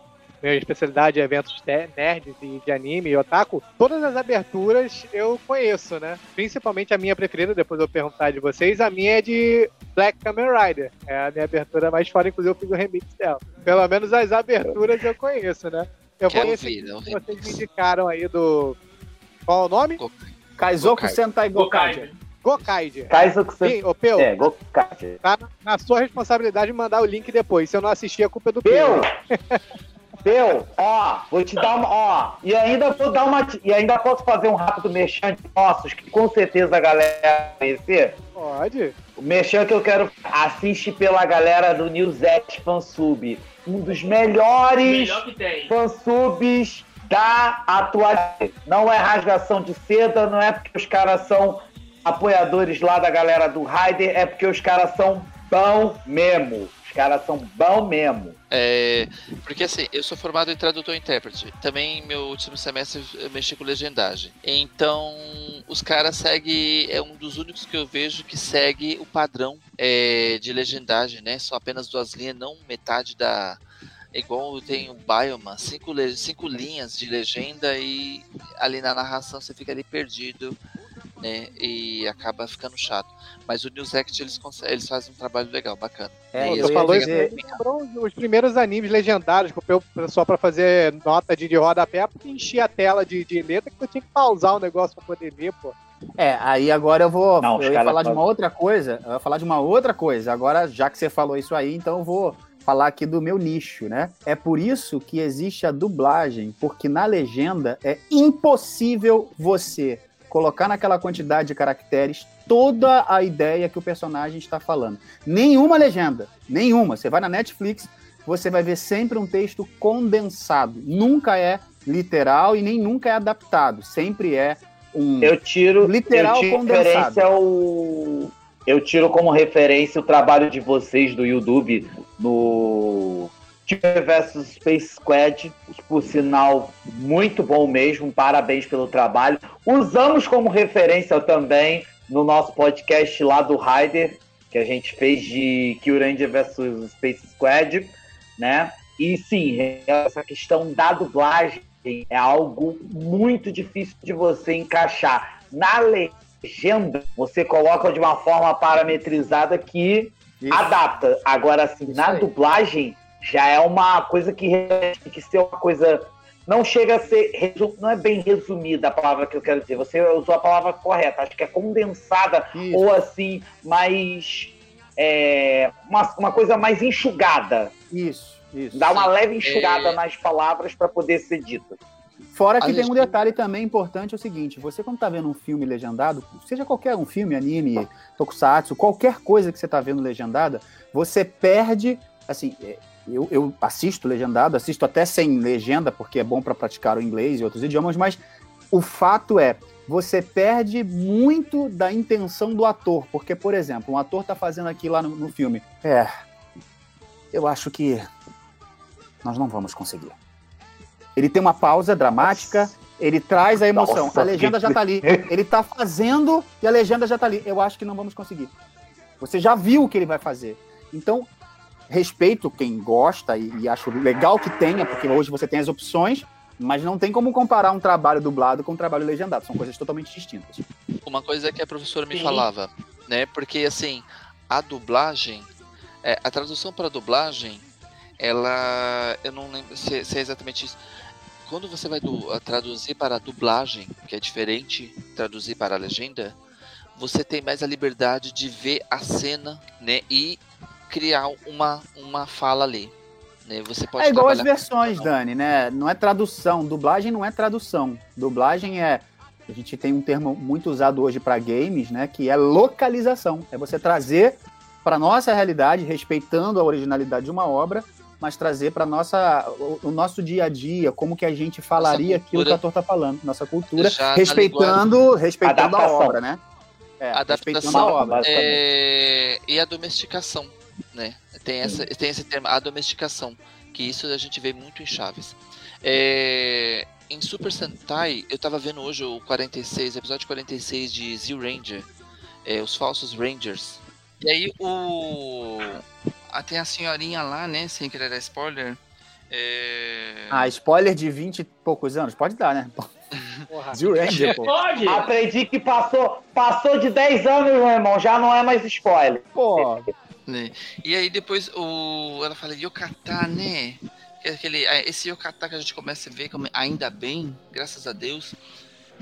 minha especialidade é eventos nerds e de anime e otaku, todas as aberturas eu conheço, né? Principalmente a minha preferida, depois eu vou perguntar de vocês, a minha é de Black Kamen Rider. É a minha abertura mais fora, inclusive eu fiz o remix dela. Pelo menos as aberturas eu conheço, né? Eu Quero conheço ouvir, o que vocês me indicaram aí do. Qual é o nome? Kaizoku. Sentai Gokai. Gokai. Gokaide. Kaizo que você. Sim, ô Peu, É, Gokai. tá na sua responsabilidade mandar o link depois. Se eu não assistir, a culpa é do Peu. Peu! Peu, ó, vou te dar uma. Ó, e ainda vou dar uma. E ainda posso fazer um rápido merchan de nossos, que com certeza a galera vai conhecer. Pode. O merchan que eu quero. Assiste pela galera do Newsette Fansub. Um dos melhores Melhor que tem. fansubs da atualidade. Não é rasgação de seda, não é porque os caras são apoiadores lá da galera do Raider, é porque os caras são bom mesmo. Os caras são bom mesmo. É, porque assim, eu sou formado em tradutor e intérprete. Também meu último semestre eu mexi com legendagem. Então, os caras seguem. É um dos únicos que eu vejo que segue o padrão é, de legendagem, né? São apenas duas linhas, não metade da. Igual tem o Bioma, cinco, cinco linhas de legenda e ali na narração você fica ali perdido, né? E acaba ficando chato. Mas o News Act eles, eles fazem um trabalho legal, bacana. É, Pô, eu falou dizer- lembrou os- os primeiros animes legendários que o só pra fazer nota de, de rodapé, porque enchia a tela de, de letra que eu tinha que pausar o negócio pra poder ler, pô. É, aí agora eu vou. Não, eu ia falar de uma outra coisa. Eu ia falar de uma outra coisa. Agora, já que você falou isso aí, então eu vou falar aqui do meu nicho, né? É por isso que existe a dublagem, porque na legenda é impossível você colocar naquela quantidade de caracteres toda a ideia que o personagem está falando. Nenhuma legenda, nenhuma. Você vai na Netflix, você vai ver sempre um texto condensado. Nunca é literal e nem nunca é adaptado. Sempre é um Eu tiro, Literal eu tiro condensado. ao, eu tiro como referência o trabalho de vocês do YouTube no Vs Space Squad, por sinal muito bom mesmo, parabéns pelo trabalho. Usamos como referência também no nosso podcast lá do Raider, que a gente fez de Kyuranger vs Space Squad, né? E sim, essa questão da dublagem é algo muito difícil de você encaixar. Na legenda, você coloca de uma forma parametrizada que Isso. adapta. Agora, assim, Isso na aí. dublagem, já é uma coisa que tem que ser uma coisa. Não chega a ser. Não é bem resumida a palavra que eu quero dizer. Você usou a palavra correta. Acho que é condensada Isso. ou assim, mais. é, uma, uma coisa mais enxugada. Isso, isso. Dá uma leve enxugada É. nas palavras para poder ser dita. Fora que A tem um detalhe também importante, é o seguinte, você quando tá vendo um filme legendado, seja qualquer um filme, anime, tokusatsu, qualquer coisa que você tá vendo legendada, você perde, assim, é, eu, eu assisto legendado, assisto até sem legenda, porque é bom para praticar o inglês e outros idiomas, mas o fato é, você perde muito da intenção do ator, porque, por exemplo, um ator tá fazendo aqui lá no, no filme, é, eu acho que nós não vamos conseguir. Ele tem uma pausa dramática, ele traz a emoção. Nossa, a legenda já tá ali. Ele tá fazendo e a legenda já tá ali. Eu acho que não vamos conseguir. Você já viu o que ele vai fazer. Então, respeito quem gosta e, e acho legal que tenha, porque hoje você tem as opções, mas não tem como comparar um trabalho dublado com um trabalho legendado. São coisas totalmente distintas. Uma coisa que a professora me Sim. falava, né? Porque assim, a dublagem, é, a tradução para dublagem, ela, eu não lembro se, se é exatamente isso. Quando você vai a traduzir para a dublagem, que é diferente traduzir para a legenda, você tem mais a liberdade de ver a cena, né? E criar uma, uma fala ali. Né? Você pode é igual as versões. Dani, né? Não é tradução. Dublagem não é tradução. Dublagem é. A gente tem um termo muito usado hoje para games, né? Que é localização. É você trazer para nossa realidade, respeitando a originalidade de uma obra, mas trazer para nossa o, o nosso dia a dia, como que a gente falaria aquilo que o ator está falando, nossa cultura, Já respeitando, respeitando a obra, né? É, Adaptação. respeitando a obra. Basicamente. É, e a domesticação, né? Tem, essa, tem esse termo, a domesticação, que isso a gente vê muito em Chaves. É, em Super Sentai, eu tava vendo hoje o 46, episódio 46 de Z Ranger, é, os falsos Rangers. E aí o. ah, tem a senhorinha lá, né? Sem querer dar spoiler. É... Ah, spoiler de 20 e poucos anos? Pode dar, né? Porra. Zero Ranger, pô. Pode? Aprendi que passou, passou de 10 anos, meu irmão, já não é mais spoiler. Pô, né? E aí depois o, ela fala Yokata, né? É aquele, ah, esse Yokata que a gente começa a ver como ainda bem, graças a Deus,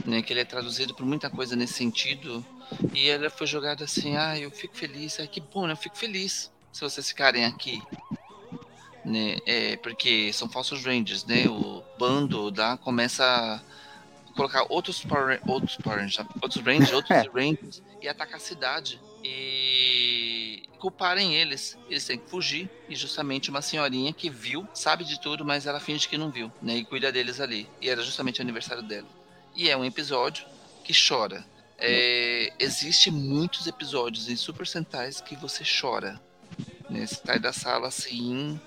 né? Que ele é traduzido por muita coisa nesse sentido. E ela foi jogada assim, ah, eu fico feliz, ah, que bom, né? Eu fico feliz se vocês ficarem aqui. Né? É, porque são falsos Rangers, né? O bando lá começa a colocar outros Power, outros Power outros Rangers, outros Rangers e atacar a cidade. E culparem eles. Eles têm que fugir. E justamente uma senhorinha que viu, sabe de tudo, mas ela finge que não viu, né? E cuida deles ali. E era justamente o aniversário dela. E é um episódio que chora. É, existe muitos episódios em Super Sentais que você chora. Né? Você sai da sala assim,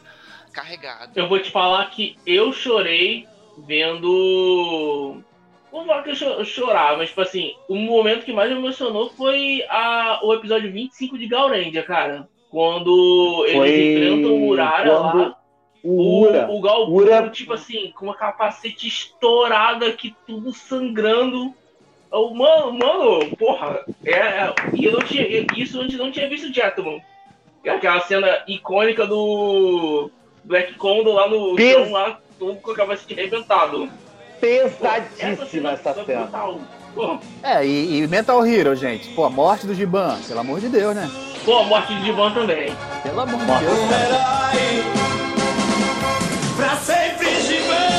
carregado. Eu vou te falar que eu chorei vendo. Não vou falar que eu cho- chorar, mas tipo assim, o momento que mais me emocionou foi a, o episódio 25 de Gaurendia, cara. Quando eles Foi enfrentam o Urara quando lá. O Ura. O, o Gal Ura- tipo assim, com uma capacete estourada aqui, tudo sangrando. Eu, mano, mano, porra, é, é- e eu não tinha, isso antes não tinha visto Jetman. É Aquela cena icônica do Black Condor lá no Pes- chão, lá, todo com a capacete arrebentado. Pesadíssima essa cena. brutal. É, e, e Mental Hero, gente. Pô, a morte do Giban, pelo amor de Deus, né? Pô, a morte de Divan também. Pelo amor de Deus, cara. Pra sempre Giban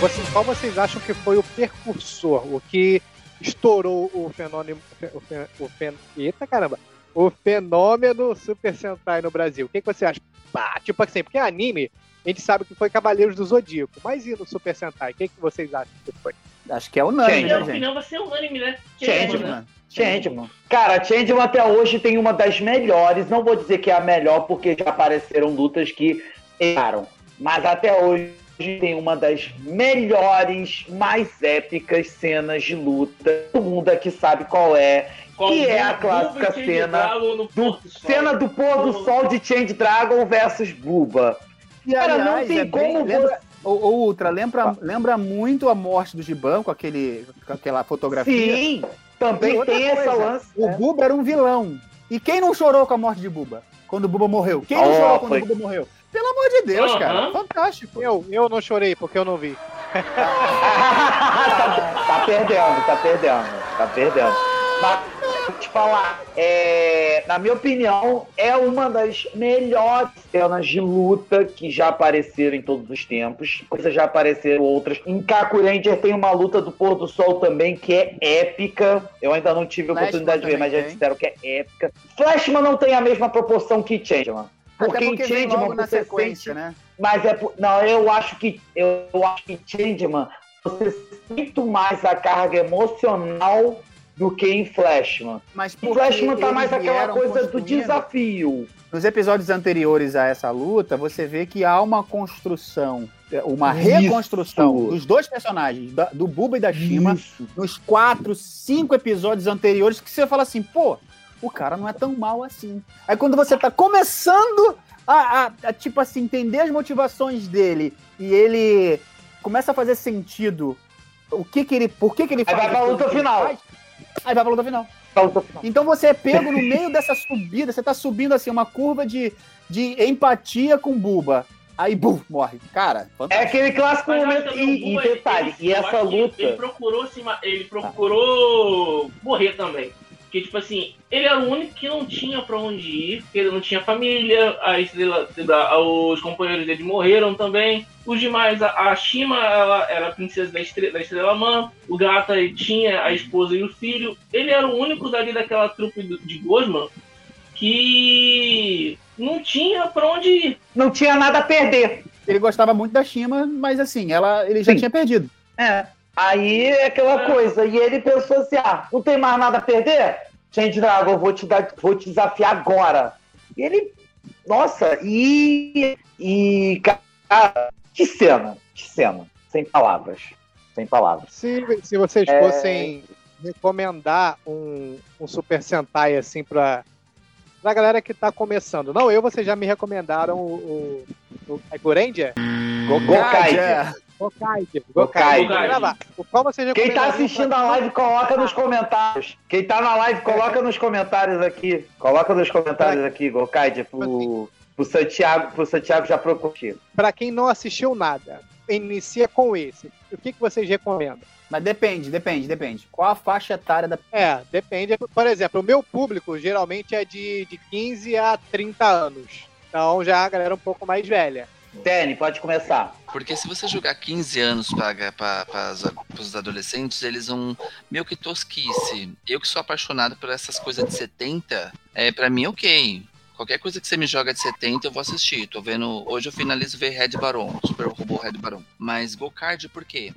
Você- qual vocês acham que foi o percursor, o que estourou o fenômeno. O, fen, o fen, eita caramba! O fenômeno Super Sentai no Brasil. O que, que você acha? Pá, tipo assim, porque anime, a gente sabe que foi Cavaleiros do Zodíaco. Mas e no Super Sentai? O que, que vocês acham que foi? Acho que é unânime, né, gente? opinião vai ser unânime, né? Né? mano. Changeman. Cara, Changeman até hoje tem uma das melhores. Não vou dizer que é a melhor, porque já apareceram lutas que erraram. Mas até hoje tem uma das melhores, mais épicas cenas de luta. Todo mundo aqui sabe qual é. Que é a clássica cena Do, cena do pôr do sol de Change Dragon versus Buba. E, Cara, não aliás, tem é bem- como o Ultra, lembra, lembra muito a morte do Giban com, aquele, com aquela fotografia? Sim, também tem essa coisa, lance. O né? Buba era um vilão. E quem não chorou com a morte de Buba? Quando o Buba morreu? Quem não Oh, chorou quando foi. o Buba morreu? Pelo amor de Deus, cara. Fantástico. Eu, eu não chorei porque eu não vi. tá, tá perdendo, tá perdendo, tá perdendo. Mas, te falar, é, na minha opinião, é uma das melhores cenas de luta que já apareceram em todos os tempos. Coisas já apareceram outras. Em Kaku Ranger tem uma luta do pôr do sol também que é épica. Eu ainda não tive a Flashman oportunidade de ver, mas já disseram que é épica. Flashman não tem a mesma proporção que Changeman. Porque, Até porque Changeman logo na você sequência, sente né? mas é não, eu acho que eu, eu acho que Changeman você sente mais a carga emocional do que em Flashman. Mas Em Flashman tá mais aquela coisa do desafio. Nos episódios anteriores a essa luta, você vê que há uma construção, uma Isso. reconstrução dos dois personagens, do Buba e da Shima, Isso. nos quatro, cinco episódios anteriores, que você fala assim, pô, o cara não é tão mal assim. Aí quando você tá começando a, a- a, tipo assim, entender as motivações dele e ele começa a fazer sentido o que que ele, por que que ele Aí faz vai pra luta final. faz, aí vai pra luta final. Então você é pego no meio dessa subida, você tá subindo assim, uma curva de, de empatia com Buba. Aí, bum, morre. Cara, É fantástico. aquele clássico Mas momento. que o E, e detalhe, ele- e essa luta. Ele procurou, se ele procurou morrer também. Porque, tipo assim, ele era o único que não tinha pra onde ir, porque ele não tinha família, a estrela, os companheiros dele morreram também. Os demais, a, a Shima ela era a princesa da estrela, da estrela Man, o Gata ele tinha a esposa e o filho. Ele era o único dali daquela trupe do- de Gosman que não tinha pra onde ir. Não tinha nada a perder. Ele gostava muito da Shima, mas assim, ela, ele já Sim. tinha perdido. É. Aí é aquela É. coisa. E ele pensou assim: ah, não tem mais nada a perder? Change Dragon, vou te, dar, vou te desafiar agora. E ele. Nossa, e. E. Cara, que cena. Que cena. Sem palavras. Sem palavras. Se, se vocês É. fossem recomendar um, um Super Sentai assim pra, pra galera que tá começando. Não, eu, vocês já me recomendaram o. o, o é Goranger? Gokaiger. Gokaiger. Gokaiger. Quem tá recomendariam assistindo a live, coloca nos comentários. Quem tá na live, coloca nos comentários aqui. Coloca nos comentários aqui, Gokaide, pro, pro Santiago, pro Santiago já procurtir. Pra quem não assistiu nada, inicia com esse. O que, que vocês recomendam? Mas depende, depende, depende. Qual a faixa etária da. É, depende. Por exemplo, o meu público geralmente é de, de 15 a 30 anos. Então já a galera um pouco mais velha. Danny, pode começar. Porque se você jogar 15 anos para os adolescentes, eles vão meio que tosquice. Eu que sou apaixonado por essas coisas de 70, é, para mim ok. Qualquer coisa que você me joga de 70, eu vou assistir. Tô vendo. Hoje eu finalizo ver Red Baron, Super Robô Red Baron. Mas Gokard, por quê?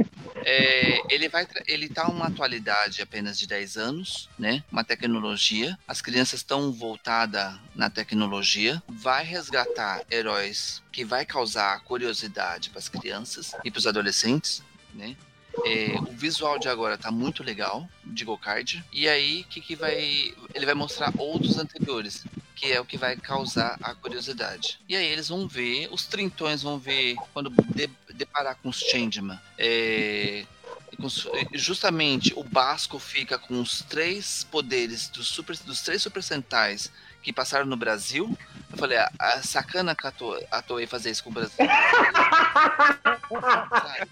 É, ele vai ele tá uma atualidade apenas de 10 anos, né? Uma tecnologia. As crianças estão voltadas na tecnologia. Vai resgatar heróis que vai causar curiosidade para as crianças e para os adolescentes, né? É, o visual de agora tá muito legal, de Gokard. E aí, que que vai. Ele vai mostrar outros anteriores, que é o que vai causar a curiosidade. E aí eles vão ver, os trintões vão ver, quando de- deparar com os Changeman. É, justamente o Basco fica com os três poderes dos, super, dos três Super Sentais que passaram no Brasil. Eu falei, a, a sacana que a To- a Toei fazer isso com o Brasil.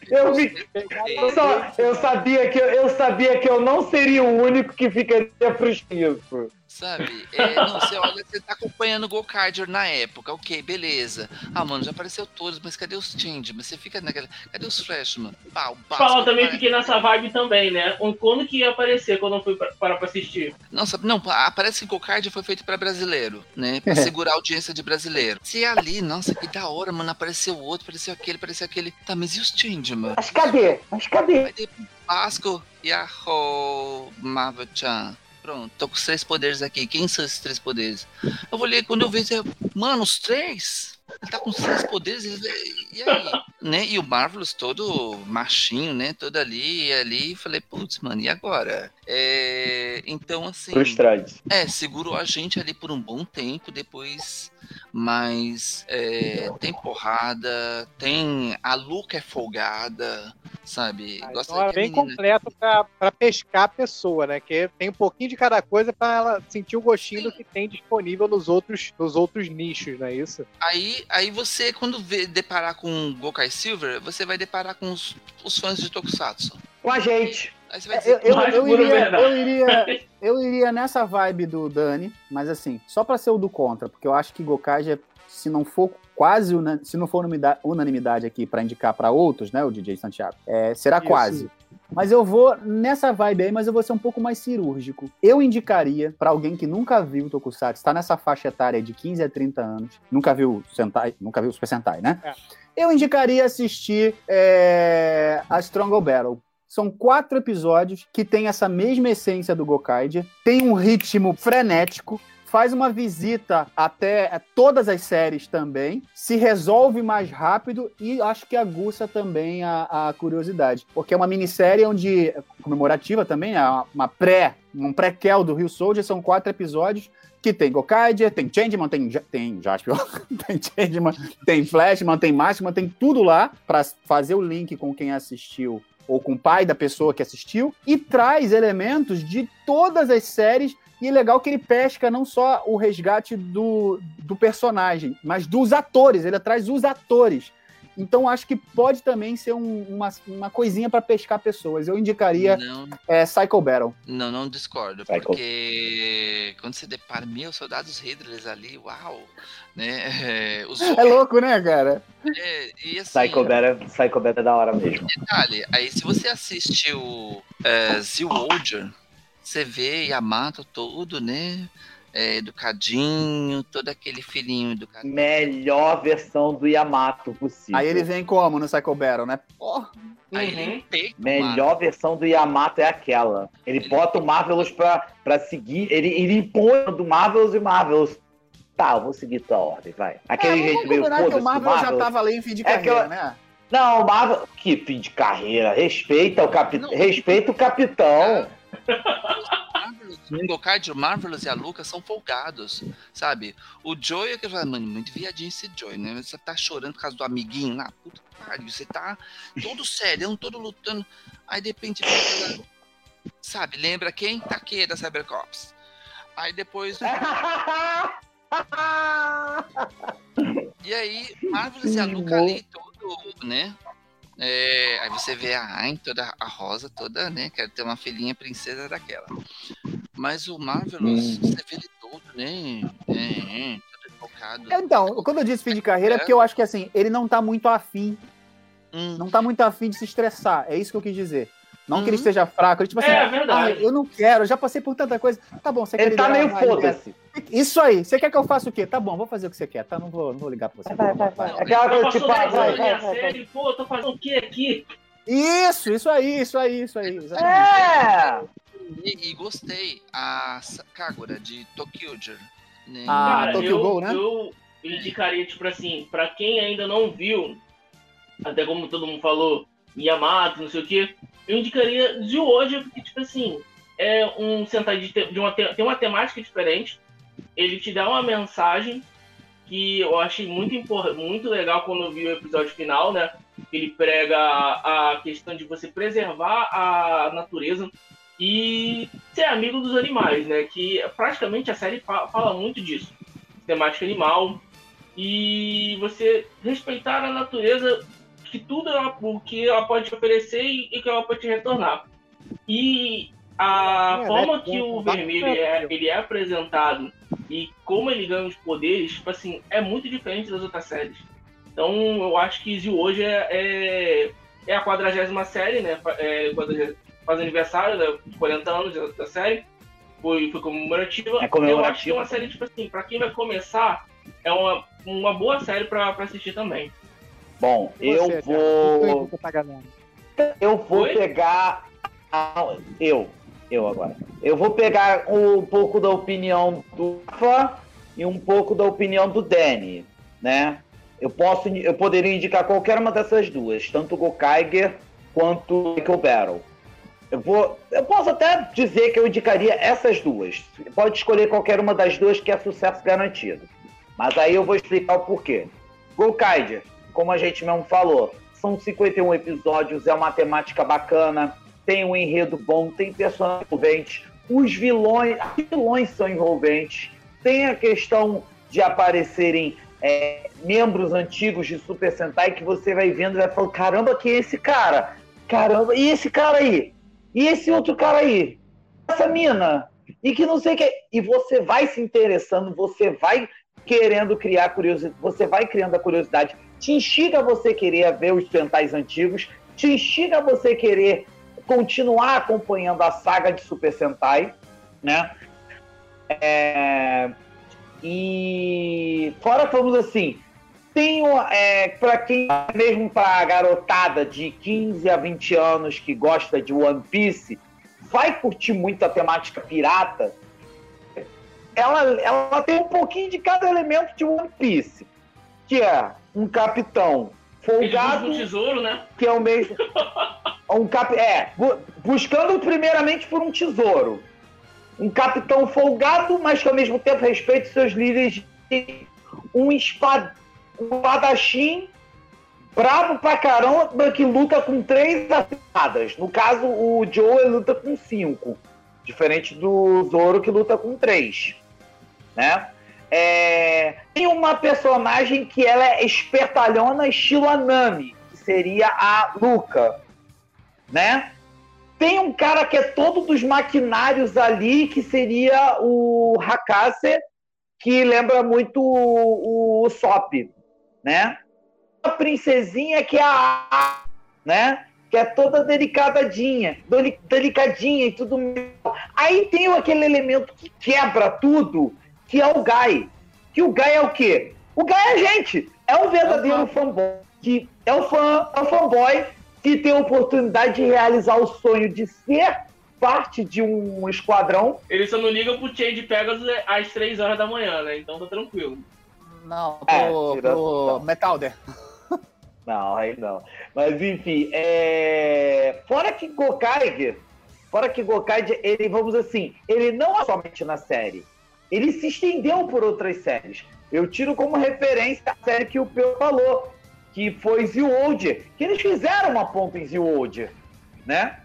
Eu vi. Eu, só- eu sabia que eu, eu sabia que eu não seria o único que ficaria frustrado. Sabe? É, não, você olha, você tá acompanhando o Gokarder na época, ok, beleza. Ah, mano, já apareceu todos, mas cadê os Change? Mas você fica naquela. Cadê os Freshman? O Basco Fala, eu também fiquei nessa vibe também, né? Quando que ia aparecer quando eu fui parar pra assistir? Não, sabe, não, aparece que Gokarder foi feito pra brasileiro, né? Pra segurar a audiência de brasileiro. Se é ali, nossa, que da hora, mano, apareceu outro, apareceu aquele, apareceu aquele. Tá, mas e os Change, mano? Mas cadê? Mas cadê? Vai ter Basco e a Ho Marvel-chan. Pronto, tô com os três poderes aqui. Quem são esses três poderes? Eu vou ler quando eu vejo. Mano, os três? Ele tá com os três poderes? ele- E aí? né? E o Marvelous todo machinho, né? Todo ali e ali. Falei, putz, mano, e agora? É, Então, assim. Frustrante. É, segurou a gente ali por um bom tempo, depois. Mas é, tem porrada, tem. A Luca é folgada, sabe? Ah, Gosta então é bem menina- completo pra, pra pescar a pessoa, né? Que tem um pouquinho de cada coisa pra ela sentir o gostinho do que tem disponível nos outros, nos outros nichos, não é isso? Aí, aí você, quando vê, deparar com Gokai Silver, você vai deparar com os, os fãs de Tokusatsu. Com a gente. Aí você vai Eu, dizer, eu, Mais eu pura iria, eu, iria, eu iria nessa vibe do Dani, mas assim, só pra ser o do contra, porque eu acho que Gokage, se não for quase, se não for unanimidade, aqui pra indicar pra outros, né, o DJ Santiago, é, será Isso. quase. Mas eu vou nessa vibe aí, mas eu vou ser um pouco mais cirúrgico. Eu indicaria pra alguém que nunca viu Tokusatsu, está nessa faixa etária de 15 a 30 anos, nunca viu Sentai, nunca viu Super Sentai, né? É. Eu indicaria assistir é, a Stronghold Battle. São quatro episódios que tem essa mesma essência do Gokaiger, tem um ritmo frenético, faz uma visita até todas as séries também, se resolve mais rápido e acho que aguça também a, a curiosidade, porque é uma minissérie onde comemorativa também, é uma pré, um prequel do Rio Soldier, são quatro episódios que tem Gokaiger, tem Changeman, tem, tem Jaspion, tem Changeman, tem Flashman, tem tem tudo lá pra fazer o link com quem assistiu ou com o pai da pessoa que assistiu e traz elementos de todas as séries e é legal que ele pesca não só o resgate do, do personagem, mas dos atores, ele traz os atores. Então acho que pode também ser um- uma, uma coisinha pra pescar pessoas. Eu indicaria não, é, Psycho Battle. não, não discordo, Vai, porque quando você depara, meu, soldados Hitler ali, uau, né? É, os É louco, né, cara? é, e assim, Psycho Beta, Psycho Beta é da hora mesmo. detalhe, aí se você assistiu é, Zilwoger, você vê Yamato todo, né? É, educadinho, todo aquele filhinho educadinho. Melhor versão do Yamato possível. Aí ele vem como no Psycho Battle, né? Porra. Aí Uhum. ele peita Melhor versão do Yamato é aquela. Ele bota o Marvelous pra, pra seguir. Ele, ele impõe do Marvelous e Marvelous. Tá, eu vou seguir tua ordem, vai. Aquele É, jeito meio que o do Marvel já tava ali em fim de É carreira, aquela- né? Não, o Marvel. Que fim de carreira. Respeita o capitão. Não. Respeita o capitão. O Engokard, o Marvelous e a Luca são folgados, sabe? O Joey é que fala, mano, muito viadinho esse Joey, né? Você tá chorando por causa do amiguinho lá, puta que pariu, você tá todo sério, todo lutando. Aí de repente, sabe, lembra quem? Taqueira Cybercops. Aí depois. e aí, Marvelous e a Luca ali, todo, né? É, aí você vê a Ayn, toda a Rosa, toda, né? Quer ter uma filhinha princesa daquela. Mas o Marvelous, você vê ele todo, né? É, é, todo focado. Então, quando eu disse fim de carreira, é porque eu acho que assim, ele não tá muito afim. Hum. Não tá muito afim de se estressar. É isso que eu quis dizer. Não que ele Uhum. esteja fraco, ele tipo assim, É, verdade. "Ah, eu não quero, eu já passei por tanta coisa. Tá bom, você quer Ele tá meio foda-se. Isso aí, você quer que eu faça o quê? Tá bom, vou fazer o que você quer, tá? Não vou, não vou ligar pra você. Vai, vai, vai. Não, Aquela coisa tipo, ah, 10 vai, minha vai, vai, vai. pô, tô fazendo o que aqui? Isso, isso aí, isso aí, isso aí. exatamente. É! E, e gostei. A Kagura de Tokyoger. Né? Ah, Cara, Tokyo eu, né? eu indicaria, tipo assim, pra quem ainda não viu, até como todo mundo falou, Yamato, não sei o quê, eu indicaria de hoje, porque, tipo assim, é um Sentai de, te- de uma, te- tem uma temática diferente, ele te dá uma mensagem que eu achei muito, muito legal quando eu vi o episódio final, né? Ele prega a, a questão de você preservar a natureza e ser amigo dos animais, né? Que praticamente a série fa- fala muito disso. Temática animal. E você respeitar a natureza, que tudo ela, o que ela pode te oferecer e, e que ela pode te retornar. E a É, forma né? que o vermelho é, ele é apresentado e como ele ganha os poderes, tipo assim, é muito diferente das outras séries. Então eu acho que Zio hoje é, é, é a quadragésima série, né? É, faz aniversário, né? 40 anos da, da série. Foi, foi comemorativa. É comemorativa. Eu acho que é uma série, tipo assim, pra quem vai começar, é uma, uma boa série pra, pra assistir também. Bom, eu você, vou. tá? Eu vou Oi? pegar. a- Eu, eu agora. Eu vou pegar um pouco da opinião do Rafa e um pouco da opinião do Danny, né? Eu posso, eu poderia indicar qualquer uma dessas duas, tanto o Gokaiger quanto o Michael Battle. Eu vou, eu posso até dizer que eu indicaria essas duas. Pode escolher qualquer uma das duas que é sucesso garantido. Mas aí eu vou explicar o porquê. Gokaiger, como a gente mesmo falou, são 51 episódios, é uma temática bacana, tem um enredo bom, tem personagens envolventes, os vilões, vilões são envolventes, tem a questão de aparecerem é, membros antigos de Super Sentai que você vai vendo e vai falando, caramba, que é esse cara? Caramba, e esse cara aí? E esse outro cara aí? Essa mina? E que não sei o que. E você vai se interessando, você vai querendo criar curiosidade, você vai criando a curiosidade, te instiga você querer ver os Sentais antigos, te instiga você querer continuar acompanhando a saga de Super Sentai, né? É, E fora vamos assim, tem é, para quem mesmo para a garotada de 15 a 20 anos que gosta de One Piece, vai curtir muito a temática pirata. Ela, ela tem um pouquinho de cada elemento de One Piece, que é um capitão folgado, um tesouro, né? que é o mesmo. Um cap... É, bu- buscando primeiramente por um tesouro. Um capitão folgado, mas que ao mesmo tempo respeita seus líderes. Um, espa... espadachim brabo pra caramba que luta com três espadas. No caso, o Joe luta com cinco. Diferente do Zoro que luta com três. Né? É, Tem uma personagem que ela é espertalhona estilo Anami, que seria a Luca, né? Tem um cara que é todo dos maquinários ali, que seria o Hakase, que lembra muito o, o Sop, né? A princesinha que é a né? Que é toda delicadinha, deli- delicadinha e tudo. Aí tem aquele elemento que quebra tudo, que é o Guy. Que o Guy é o quê? O Guy é a gente. É um verdadeiro fanboy. Que é o fã, é o fanboy que tem a oportunidade de realizar o sonho de ser parte de um esquadrão. Ele só não liga pro Change Pegasus às 3 horas da manhã, né? Então tá tranquilo. Não, É, pro, tira- pro. Metalder. Não, aí não. Mas enfim, é... fora que Gokaiger, Fora que Gokaiger, ele, vamos assim, ele não é somente na série. Ele se estendeu por outras séries. Eu tiro como referência a série que o Peu falou, que foi Zewolder, que eles fizeram uma ponta em Zewolder, né?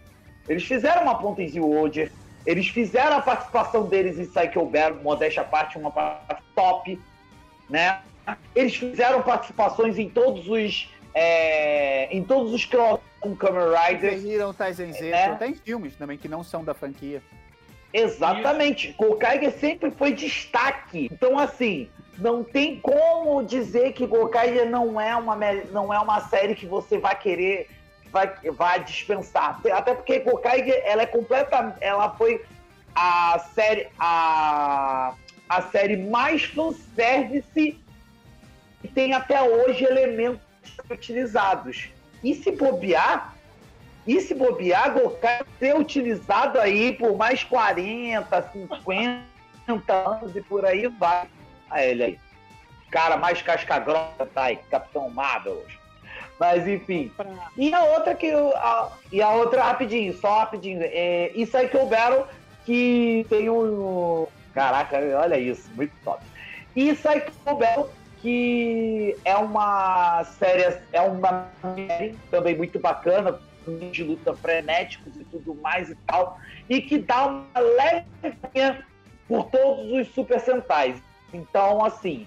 Eles fizeram uma ponta em Zewolder, eles fizeram a participação deles em Cycle Battle, modéstia à parte, uma parte top, né? Eles fizeram participações em todos os é, em todos os cross com Kamen Rider. Eles viram Tyson Z, É. até em filmes também que não são da franquia. Exatamente. Gokaiger sempre foi destaque. Então, assim, não tem como dizer que Gokaiger não é uma, não é uma série que você vai querer, vai, vai dispensar. Até porque Gokaiger, ela é completa, ela foi a série, a, a série mais fanservice que tem até hoje elementos utilizados. E se bobear, e se bobear, Gokai ser utilizado aí por mais 40, 50 anos e por aí vai. Olha ele aí. Cara mais casca grossa, tá aí, Capitão Marvel. Mas enfim. E a outra que eu, a- e a outra rapidinho, só rapidinho. É, e Cycle Battle que tem um caraca, olha isso, muito top. E Cycle Battle que é uma série, é uma série também muito bacana, de luta frenéticos e tudo mais e tal, e que dá uma leve por todos os Super Sentais. Então, assim,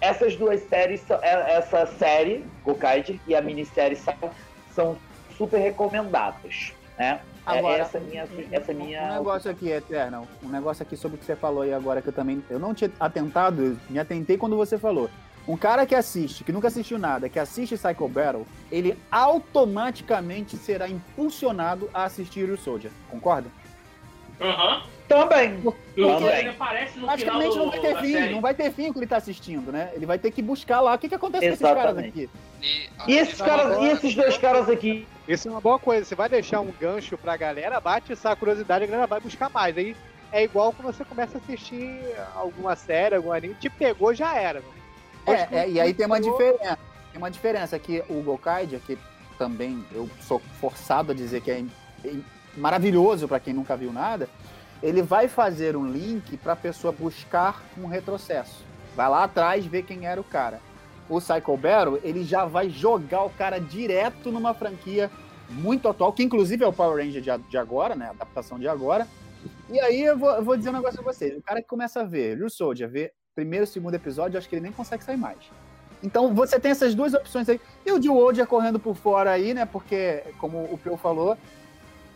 essas duas séries, é- essa série, Gokaiger, e a minissérie são super recomendadas, né? É- Agora, essa minha, essa é Um minha negócio aqui, Eternal, um negócio aqui sobre o que você falou aí agora, que eu também, eu não tinha atentado, eu me atentei quando você falou. Um cara que assiste, que nunca assistiu nada, que assiste Psycho Battle, ele automaticamente será impulsionado a assistir o Soldier, concorda? Aham. também. Porque Também. ele Praticamente não vai ter fim, série. não vai ter fim o que ele tá assistindo, né? Ele vai ter que buscar lá o que, que acontece com esses caras Exatamente. aqui. E, E esses caras, e esses dois caras aqui, Isso é uma boa coisa. Você vai deixar um gancho pra galera, bate essa curiosidade, a galera vai buscar mais. Aí é igual quando você começa a assistir alguma série, algum anime, te pegou, já era. É, é, e aí tem uma diferença. Tem uma diferença que o Gokaiger, que também eu sou forçado a dizer que é, é maravilhoso para quem nunca viu nada, ele vai fazer um link para a pessoa buscar um retrocesso. Vai lá atrás ver quem era o cara. O Psycho Battle, ele já vai jogar o cara direto numa franquia muito atual, que inclusive é o Power Ranger de, agora, né? A adaptação de agora. E aí eu vou, eu vou dizer um negócio pra vocês. O cara que começa a ver Liu Soldier, vê primeiro e segundo episódio, eu acho que ele nem consegue sair mais. Então você tem essas duas opções aí. E o de World correndo por fora aí, né? Porque, como o Peu falou,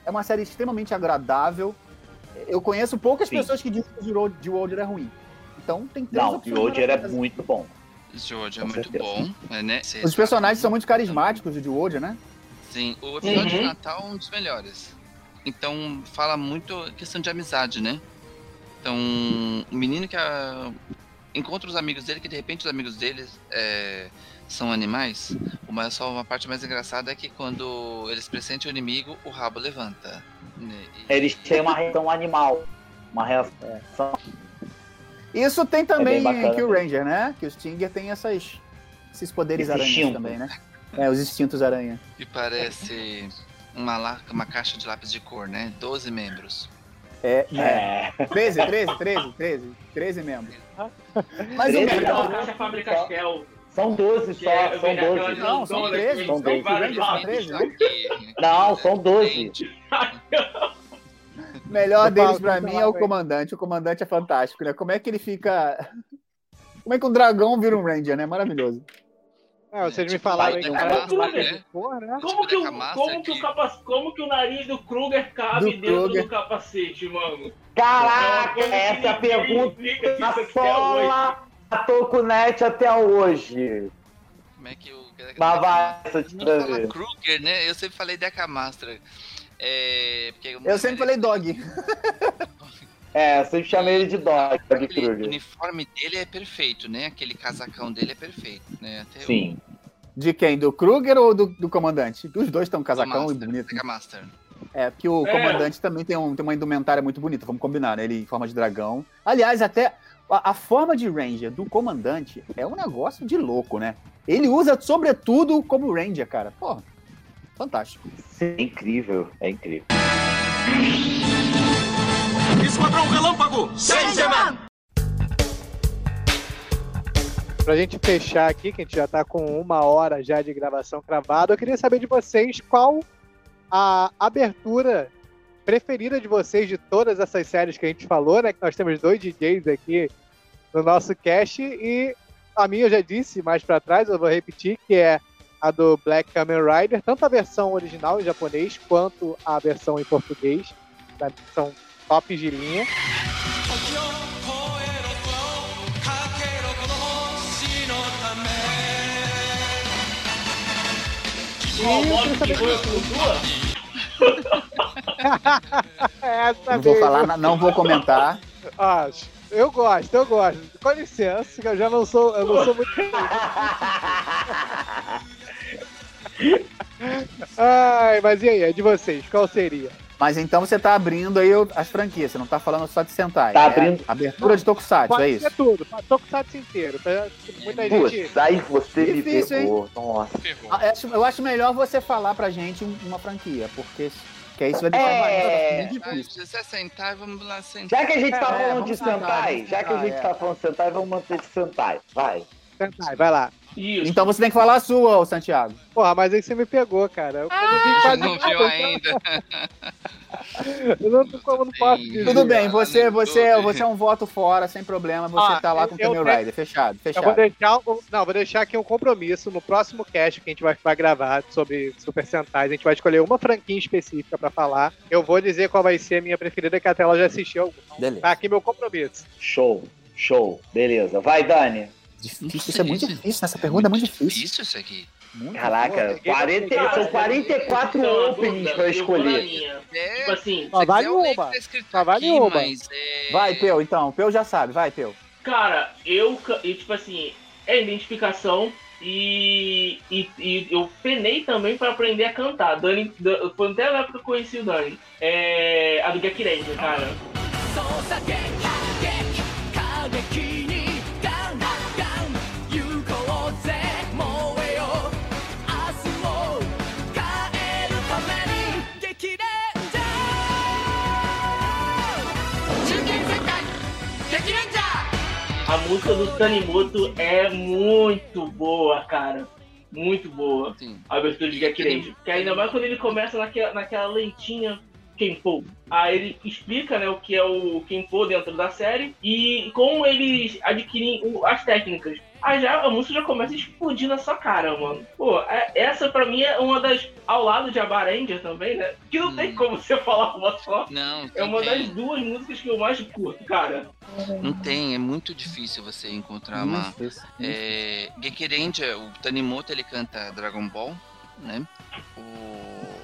é uma série extremamente agradável. Eu conheço poucas Sim. pessoas que dizem que o World é ruim. Então tem três não, opções. e hoje ele é muito bom. George é Com muito certeza. bom, é, né? Os personagens são muito carismáticos de World, né? Sim, o episódio de Uhum. Natal é um dos melhores. Então, fala muito questão de amizade, né? Então, o menino que ah, encontra os amigos dele, que de repente os amigos dele é, são animais. Uma, só uma parte mais engraçada é que quando eles pressentem o inimigo, o rabo levanta. né? E- Eles têm uma reação animal. Uma reação. Isso tem também É em Kill Ranger, né? Que o Stinger tem essas, esses poderes Esse aranhas instinto. também, né? É, os instintos aranha. E parece uma, la- uma caixa de lápis de cor, né? 12 membros. É, né? É. 13, 13, 13, 13, 13 membros. Mas o Treze melhor, Aquela caixa Fábrica Castel. São 12 que só, é- são aquela 12. Não, são grandona 13, que são tem 12. vários São lados. 13. Aqui, Não, são 12. Melhor deles eu mim é o comandante. O comandante é fantástico, né? Como é que ele fica. Como é que um dragão vira um Ranger, né? Maravilhoso. É, vocês me falaram que cara né? né? Como que, o, Deca Master como, que o aqui. capa, como que o nariz do Kruger cabe Do dentro Kruger. do capacete, mano? Caraca, É essa é a ninguém pergunta explica isso na até hoje. sola da Tokunet até hoje. Como é que o. Mas vai, essa Não. Kruger, né? Eu sempre falei Deca Master. É, porque Eu sempre falei dog. É, eu sempre chamei ele de Dog Kruger. uniforme dele é perfeito, né? Aquele casacão dele é perfeito, né? Até Sim. De quem? Do Kruger ou do, do comandante? Os dois estão o casacão e Master, bonito. Deca Master. É, porque o É. comandante também tem, um, tem uma indumentária muito bonita, vamos combinar, né? Ele em forma de dragão. Aliás, até a, a forma de Ranger do comandante é um negócio de louco, né? Ele usa, sobretudo, como Ranger, cara. Porra, fantástico. É incrível, é incrível. Esquadrão Relâmpago! Pra gente fechar aqui, que a gente já tá com uma hora já de gravação cravada, eu queria saber de vocês qual a abertura preferida de vocês de todas essas séries que a gente falou, né? Que nós temos dois DJs aqui no nosso cast e a minha eu já disse mais pra trás, eu vou repetir, que é a do Black Kamen Rider, tanto a versão original em japonês quanto a versão em português. São tops de linha. Essa Não vou mesmo. falar, na- não vou comentar. Ah, eu gosto, eu gosto. Com licença, que eu já não sou, eu não sou muito. Ai, mas e aí, é de vocês, qual seria? Mas então você tá abrindo aí as franquias, você não tá falando só de Sentai. Tá É abrindo- Abertura de Tokusatsu, Pode é ser isso? tudo, Tokusatsu inteiro. pra- Muita gente. Putz, aí você Difícil, me pegou. Nossa. Ferrou. Ah, acho- Eu acho melhor você falar pra gente um- uma franquia, porque que aí isso vai deixar É. mais muito Ai, difícil. Se você sentar, vamos lá sentar. Já que a gente tá É, falando vamos de sentar, Sentai, já que a gente é. tá falando de Sentai, vamos manter de Sentai. Vai. Sentai, vai lá. Isso. Então você tem que falar a sua, ô Santiago. Porra, mas aí você me pegou, cara. Eu não vi Você quase não viu então ainda. Eu não, como não posso dizer. Tudo bem, você, você, você é um voto fora, sem problema. Você Ah, tá lá eu- com o Kamen tenho- Rider, fechado, Eu vou fechado. deixar, um- não, vou deixar aqui um compromisso no próximo cast que a gente vai, vai gravar sobre Super Sentai. A gente vai escolher uma franquia específica pra falar. Eu vou dizer qual vai ser a minha preferida, que até ela já assistiu. Beleza. Tá aqui meu compromisso. Show, show. Beleza. Vai, Dani. Difícil, isso é muito difícil, essa pergunta é muito difícil. Difícil isso aqui. Muito Caraca, Pô, 40, Cara, são 44 isso é openings pra escolher. É, Tipo assim, Só vale tá escrito Só vale aqui, uma. mas, é, Vai, Peu, então. Peu já sabe, vai, Peu. cara, eu, e, tipo assim, é identificação e, e, e eu penei também pra aprender a cantar. Dani, Dan- foi até na época que eu conheci o Dani. É, a do Gek Ranger, cara. A música do Tanimoto é muito boa, cara. Muito boa. sim. A abertura de Gek Ranger. Que ainda mais quando ele começa naquela, naquela lentinha Kenpo. Aí ele explica né, o que é o Kenpo dentro da série e como eles adquirem as técnicas. Aí já, a música já começa a explodir na sua cara, mano. Pô, é- essa pra mim é uma das. Ao lado de Abar Ranger também, né? Que não tem Hum. como você falar uma só. Não, É uma das tem, duas músicas que eu mais curto, cara. não tem, é muito difícil você encontrar uma. É, Gekiranger, o Tanimoto ele canta Dragon Ball, né? O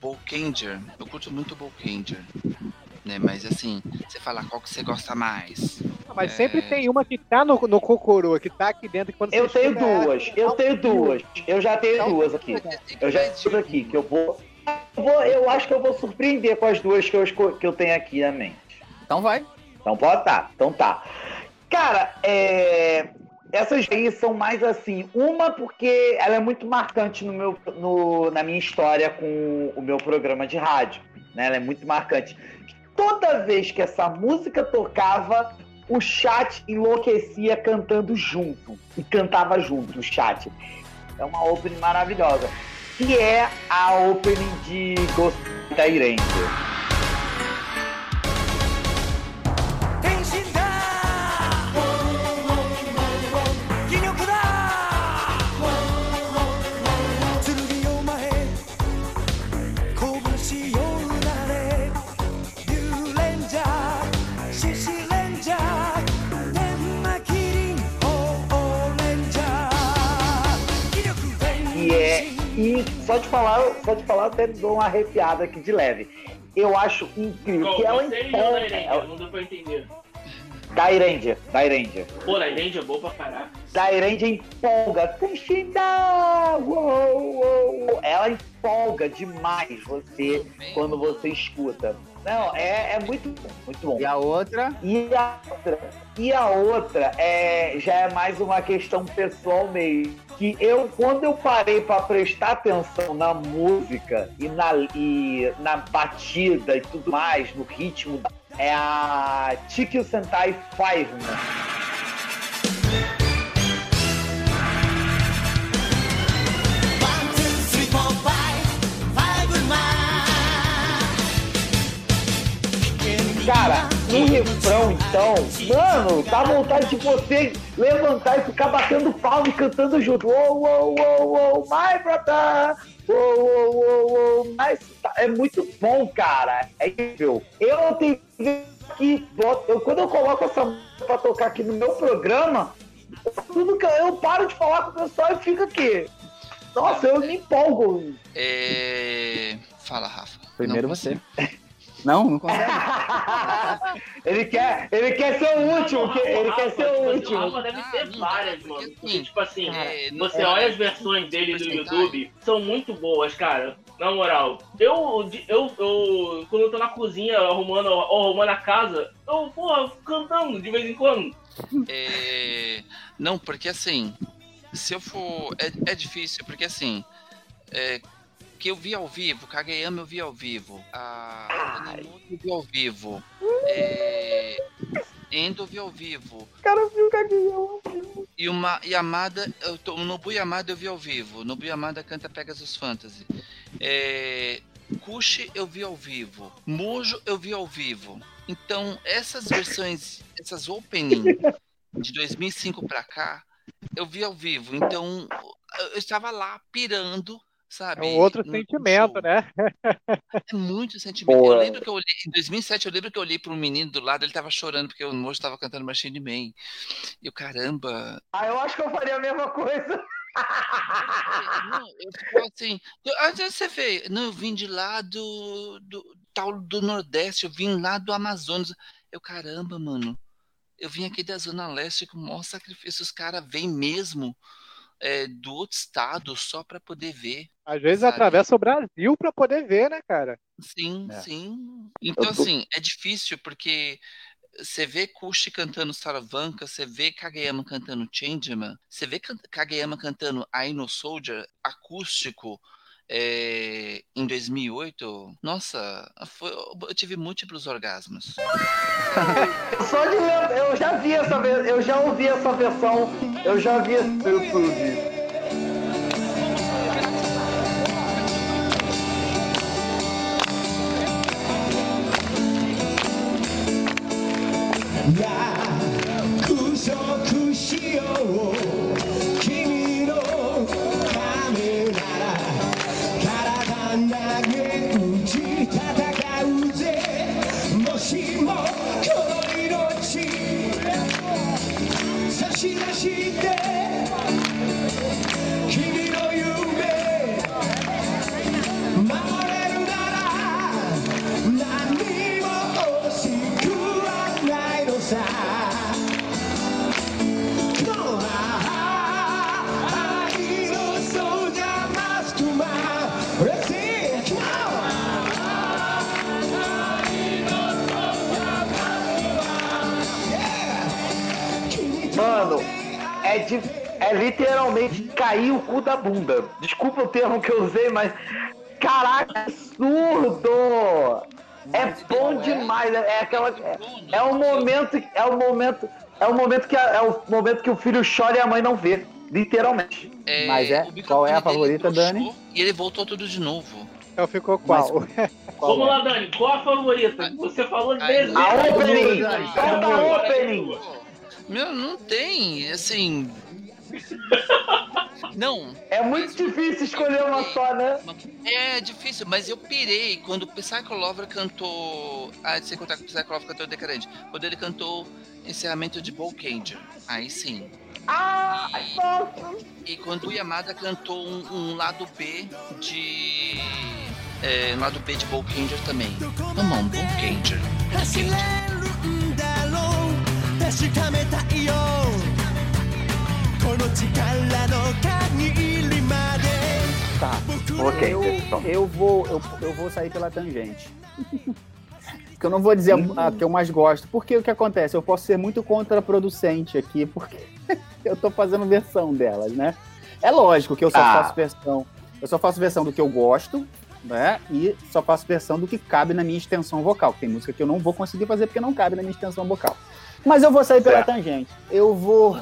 Bolkanger, eu curto muito o Bolkanger, né? Mas assim, você fala qual que você gosta mais. Mas É. sempre tem uma que tá no, no Kokoro, que tá aqui dentro. que Quando Eu tenho escuta ela, duas, eu tenho duas. Eu já tenho duas aqui. Eu já tenho aqui, que eu vou. Eu, vou- eu acho que eu vou surpreender com as duas que eu, que eu tenho aqui na mente. Então vai. Então pode tá, então tá. Cara, é, essas aí são mais assim. Uma porque ela é muito marcante no meu, no- na minha história com o meu programa de rádio. Né? Ela é muito marcante. Toda vez que essa música tocava, o chat enlouquecia cantando junto. E cantava junto o chat. É uma opening maravilhosa. Que é a opening de Ghost da. E só de falar, só de falar, eu até dou uma arrepiada aqui de leve. Eu acho incrível Qual, que ela da empolga. Ranger? Não deu pra entender. Da Irendia, da Irendia. Pô, a Ranger é boa pra caraca. Da Irendia empolga. Uou. Ela empolga demais você quando você escuta. Não, é, é muito bom, muito bom. E a outra? E a outra, e a outra é, já é mais uma questão pessoal mesmo. Que eu, quando eu parei para prestar atenção na música e na, e na batida e tudo mais, no ritmo, é a Chikyu Sentai 5, né? Cara, no refrão, então, mano, dá vontade de você levantar e ficar batendo palma e cantando junto. Uou, uou, uou, uou, my brother! Uou, uou, uou, uou, my... É muito bom, cara. É incrível. Eu tenho que. Eu, quando eu coloco essa música pra tocar aqui no meu programa, tudo que eu paro de falar com o pessoal e fico aqui. Nossa, eu me empolgo. É... Fala, Rafa. Primeiro você. Não, não consegue. ele, quer, ele quer ser o último. que- ele quer ser o último. Rafa deve ter Ah, várias, porque mano. assim, Porque, tipo assim, é, você é, olha as versões dele no YouTube, são muito boas, cara. Na moral. Eu, eu, eu quando eu tô na cozinha arrumando, arrumando a casa, eu, porra, cantando de vez em quando. É, Não, porque assim, se eu for. É, é difícil, porque assim. É... Que eu vi ao vivo, Kageyama eu vi ao vivo. A eu vi ao vivo. É... Endo eu vi ao vivo. cara viu o Gaguinho. E uma Yamada, eu tô, o Nobu Yamada eu vi ao vivo. Nobu Yamada canta Pegasus Fantasy. É, Kushi eu vi ao vivo. Mojo eu vi ao vivo. Então, essas versões, essas opening de 2005 pra cá, eu vi ao vivo. Então, eu estava lá pirando, sabe? É um outro no sentimento, né? É muito sentimento. Boa. Eu lembro que eu olhei, em 2007, eu lembro que eu olhei para um menino do lado, ele tava chorando porque o moço tava cantando Machine Man. E eu, caramba. Ah, eu acho que eu faria a mesma coisa. Não, eu ficava assim. eu- Às vezes você vê, não, eu vim de lá do, do tal do Nordeste, eu vim lá do Amazonas. Eu, caramba, mano. Eu vim aqui da Zona Leste com o maior sacrifício. Os caras vêm mesmo é, do outro estado só para poder ver. Às vezes Sabe? atravessa o Brasil pra poder ver, né, cara? Sim, É. sim. Então, tô- assim, é difícil porque você vê Kushi cantando Saravanka, você vê Kageyama cantando Changeman, você vê Kageyama cantando I No Soldier acústico é, em 2008. Nossa, foi- eu tive múltiplos orgasmos. Só de eu já vi essa eu já ouvi essa versão, eu já vi esse YouTube.「bunda. Desculpa o termo que eu usei, mas. Caraca, absurdo! É bom demais, é, é aquela. É, é o momento. É o momento. É o momento que a- é o momento que o filho chora e a mãe não vê. Literalmente. É, Mas é- qual é a favorita, puxou Dani? E ele voltou tudo de novo. Então ficou qual? Qual Vamos é? lá, Dani, qual a favorita? Você falou Ai, dezenas A de opening! Solta a opening! Meu, não tem, assim. Não, É muito difícil escolher uma só, né? É difícil, mas eu pirei quando o Psycho Lover cantou. Ah, sem contar que o Psycho Lover cantou Decadente. Quando ele cantou encerramento de Bolkanger. Aí sim. Ah, nossa! E quando o Yamada cantou um, um lado B de. É, um lado B de Bolkanger também. Come on, Bolkanger. 走 Tá. Ok, Eu, eu, vou, eu, eu vou sair pela tangente. Porque eu não vou dizer a, a que eu mais gosto. Porque o que acontece? Eu posso ser muito contraproducente aqui, porque eu tô fazendo versão delas, né? É lógico que eu só Ah. faço versão. Eu só faço versão do que eu gosto, né? E só faço versão do que cabe na minha extensão vocal. Tem música que eu não vou conseguir fazer porque não cabe na minha extensão vocal. Mas eu vou sair pela tangente. Eu vou.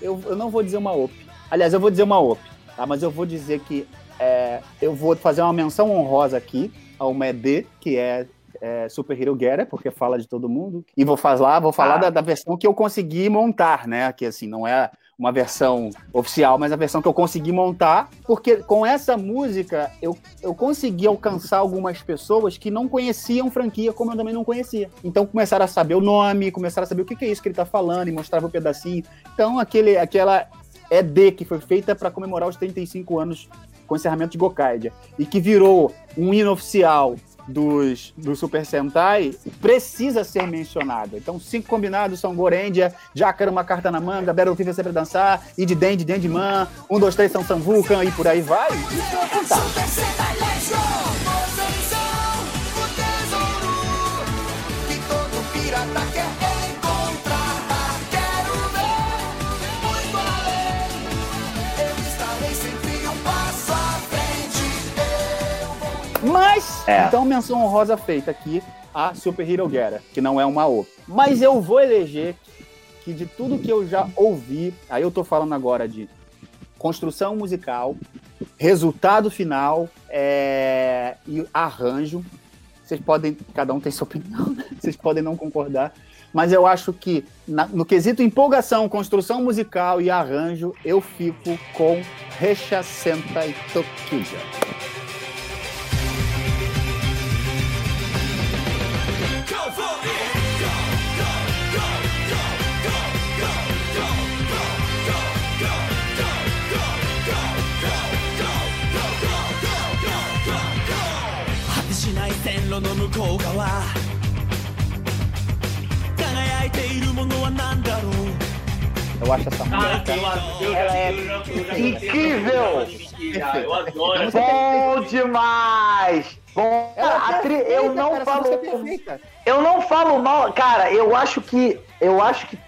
Eu, eu não vou dizer uma OP. Aliás, eu vou dizer uma OP, tá? Mas eu vou dizer que é, eu vou fazer uma menção honrosa aqui ao MED, que é, é Super Hero Getter, porque fala de todo mundo. E vou falar, vou falar Ah. da, da versão que eu consegui montar, né? Que assim, não é uma versão oficial, mas a versão que eu consegui montar, porque com essa música eu, eu consegui alcançar algumas pessoas que não conheciam franquia como eu também não conhecia. Então começaram a saber o nome, começaram a saber o que que é isso que ele tá falando e mostrava o pedacinho. Então aquele, aquela ED que foi feita para comemorar os 35 anos com o encerramento de Gokaidia e que virou um hino oficial dos, do Super Sentai precisa ser mencionada. Então, cinco combinados são Gorendia, Jácara, uma carta na manga, Battlefield é sempre dançar, e de Dendi, Dendiman, um, dois, três são Samvulcan e por aí vai. Isso é fantástico. Mas, É. então menção honrosa feita aqui a Super Hero Getter, que não é uma O. Mas eu vou eleger que de tudo que eu já ouvi, aí eu tô falando agora de construção musical, resultado final é, e arranjo. Vocês podem, cada um tem sua opinião, vocês podem não concordar, mas eu acho que na- no quesito empolgação, construção musical e arranjo, eu fico com Recha Sentai Tokuja. Eu acho essa Ah, música. eu adoro. Ela é eu já- eu já- eu já- incrível. já- Eu adoro. Você tem- Bom demais! Bom, Ela a é tri- perfeita, eu não cara, essa falo, música é eu não falo mal, cara. Eu acho que eu acho que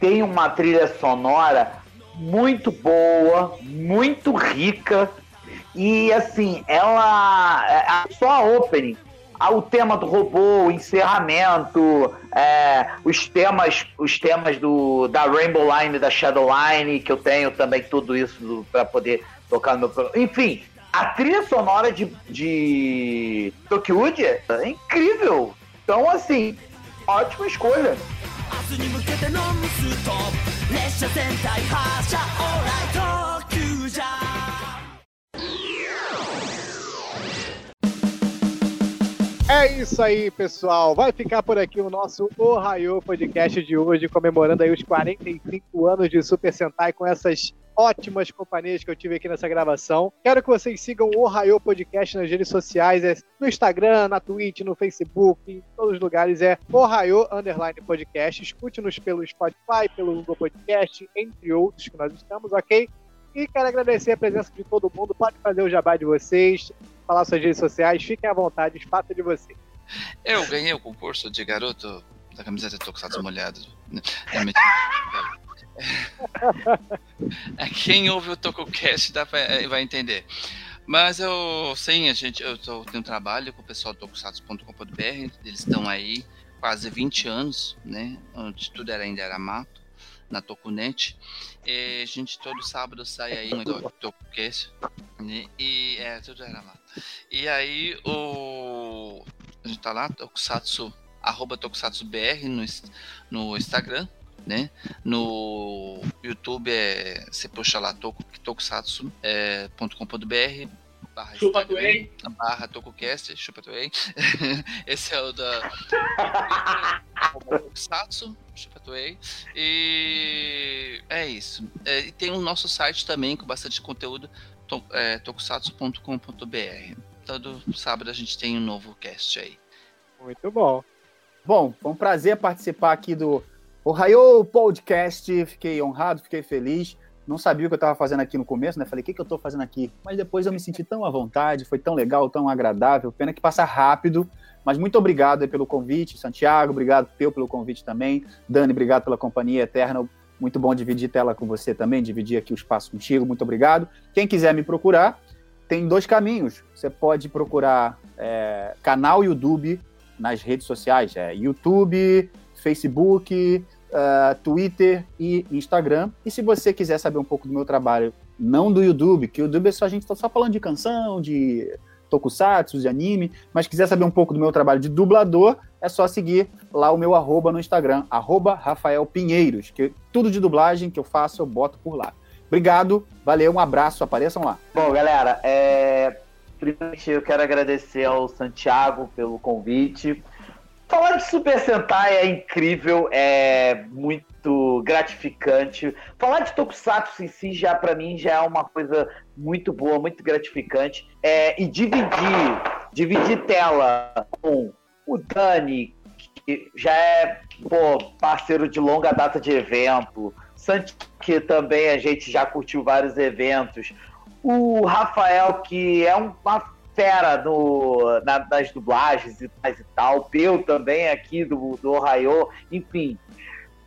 tem uma trilha sonora muito boa, muito rica e assim ela é- só a opening, ah, o tema do robô, o encerramento, é, os temas, os temas do da Rainbow Line, da Shadow Line que eu tenho também tudo isso para poder tocar no meu programa. Enfim, a trilha sonora de, de Tokyo é incrível. Então, assim, ótima escolha. 明日に向けてノンストップ列車全体発車オーライ特急じゃ É isso aí, pessoal. Vai ficar por aqui o nosso Ohio Podcast de hoje, comemorando aí os 45 anos de Super Sentai com essas ótimas companhias que eu tive aqui nessa gravação. Quero que vocês sigam o Ohio Podcast nas redes sociais, é no Instagram, na Twitch, no Facebook, em todos os lugares é Ohio Underline Podcast. Escute-nos pelo Spotify, pelo Google Podcast, entre outros que nós estamos, ok? E quero agradecer a presença de todo mundo. Pode fazer o jabá de vocês, falar suas redes sociais, fiquem à vontade, espaço de vocês. Eu ganhei o concurso de garoto da camiseta Tokusatsu molhado. É. É, Quem ouve o TokuCast dá pra- vai entender. Mas eu, sim, a gente, eu tô, tenho um trabalho com o pessoal do tokusatsu.com.br, eles estão aí quase 20 anos, né? Onde tudo era, ainda era mato, na Tokunet. E a gente todo sábado sai aí no TokuCast. né, E é, tudo era mato. E aí o. A gente tá lá, Tokusatsu, arroba TokusatsuBR no, no Instagram, né? No YouTube é. Você puxa lá toku- tokusatsu.com.br barra Chupa Instagram, Tuei. barra TokuCast, chupa Tuei. Esse é o da Tokusatsu, chupa Tuei. E é isso. É, e tem o nosso site também com bastante conteúdo, to, é, tokusatsu.com.br. Todo sábado a gente tem um novo cast aí. Muito bom. Bom, foi um prazer participar aqui do Ohio Podcast. Fiquei honrado, fiquei feliz. Não sabia o que eu estava fazendo aqui no começo, né? Falei, o que, que eu estou fazendo aqui? Mas depois eu me senti tão à vontade, foi tão legal, tão agradável. Pena que passa rápido. Mas muito obrigado pelo convite, Santiago. Obrigado, Peu, pelo convite também. Dani, obrigado pela companhia eterna. Muito bom dividir tela com você também, dividir aqui o espaço contigo. Muito obrigado. Quem quiser me procurar, tem dois caminhos. Você pode procurar é, canal YouTube nas redes sociais, é YouTube, Facebook, uh, Twitter e Instagram. E se você quiser saber um pouco do meu trabalho, não do YouTube, que o YouTube é só a gente tá só falando de canção, de tokusatsu, de anime, mas quiser saber um pouco do meu trabalho de dublador, é só seguir lá o meu arroba no Instagram, arroba Rafael Pinheiros, que tudo de dublagem que eu faço eu boto por lá. Obrigado, valeu, um abraço, apareçam lá. Bom, galera, é... eu quero agradecer ao Santiago pelo convite. Falar de Super Sentai é incrível, é muito gratificante. Falar de Tokusatsu em si já para mim já é uma coisa muito boa, muito gratificante. É, e dividir, dividir tela com o Dani, que já é pô, parceiro de longa data de evento, Santi, que também a gente já curtiu vários eventos, o Rafael, que é uma fera no, na, nas dublagens e, e tal, Peu também aqui do, do Ohio, enfim.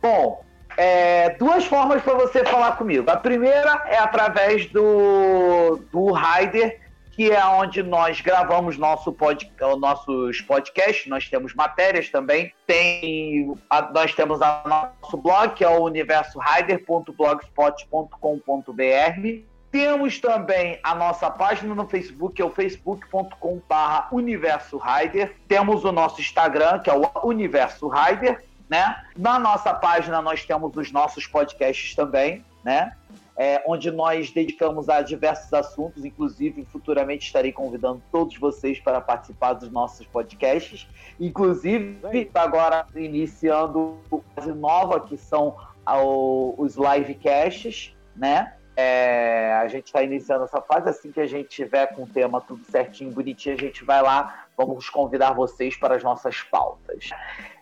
Bom, é, duas formas para você falar comigo. A primeira é através do, do Rider, que é onde nós gravamos nosso pod, nossos podcasts, nós temos matérias também. Tem, a, nós temos a nosso blog, que é o universohider.blogspot.com.br temos também a nossa página no Facebook, que é o facebook.com.br Universo Rider. Temos o nosso Instagram, que é o Universo Rider, né? Na nossa página nós temos os nossos podcasts também, né? É, onde nós dedicamos a diversos assuntos, inclusive futuramente estarei convidando todos vocês para participar dos nossos podcasts, inclusive agora iniciando fase nova que são os livecasts, né? É, a gente está iniciando essa fase. Assim que a gente tiver com o tema tudo certinho, bonitinho, a gente vai lá. Vamos convidar vocês para as nossas pautas.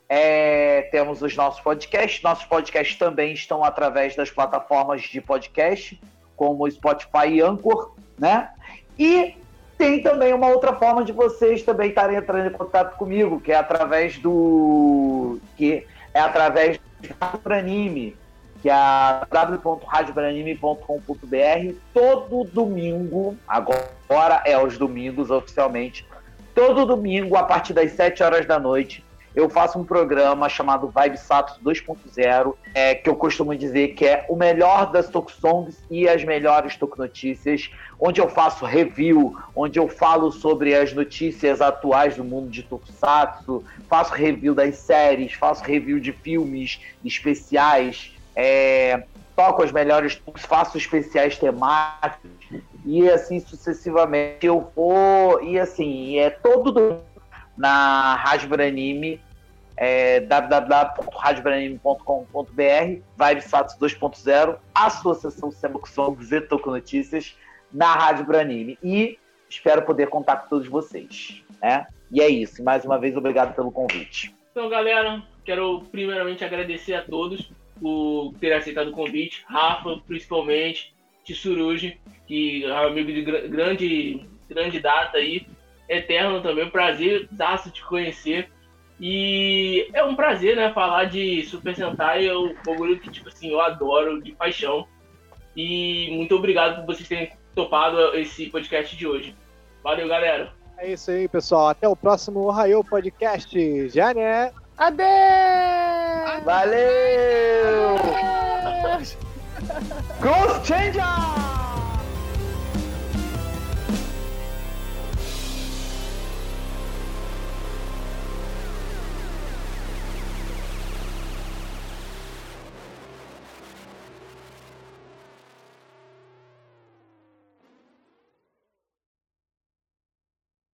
É, temos os nossos podcasts. Nossos podcasts também estão através das plataformas de podcast, como Spotify e Anchor, né? E tem também uma outra forma de vocês também estarem entrando em contato comigo, que é através do. que é através do anime que é a todo domingo, agora é os domingos oficialmente, todo domingo a partir das 7 horas da noite, eu faço um programa chamado Vibe Satos 2.0, é, que eu costumo dizer que é o melhor das Tokusongs e as melhores Tokunotícias, onde eu faço review, onde eu falo sobre as notícias atuais do mundo de Tokusatsu, faço review das séries, faço review de filmes especiais, é, toco as melhores faço especiais temáticos e assim sucessivamente eu vou e assim é todo na Rádio Branime é, www.radiobranime.com.br Vibesats 2.0 Associação Semacução Zeto com Notícias na Rádio Branime e espero poder contar com todos vocês né? e é isso, mais uma vez obrigado pelo convite. Então galera, quero primeiramente agradecer a todos por ter aceitado o convite, Rafa, principalmente, Tsurugi, que é um amigo de grande, grande data aí, eterno também, prazer daço te conhecer. E é um prazer, né, falar de Super Sentai, é um bagulho que, tipo assim, eu adoro de paixão. E muito obrigado por vocês terem topado esse podcast de hoje. Valeu, galera. É isso aí, pessoal. Até o próximo Ohio Podcast. Já, né? Adeus! Valeu! Adeus! Ghost Changer!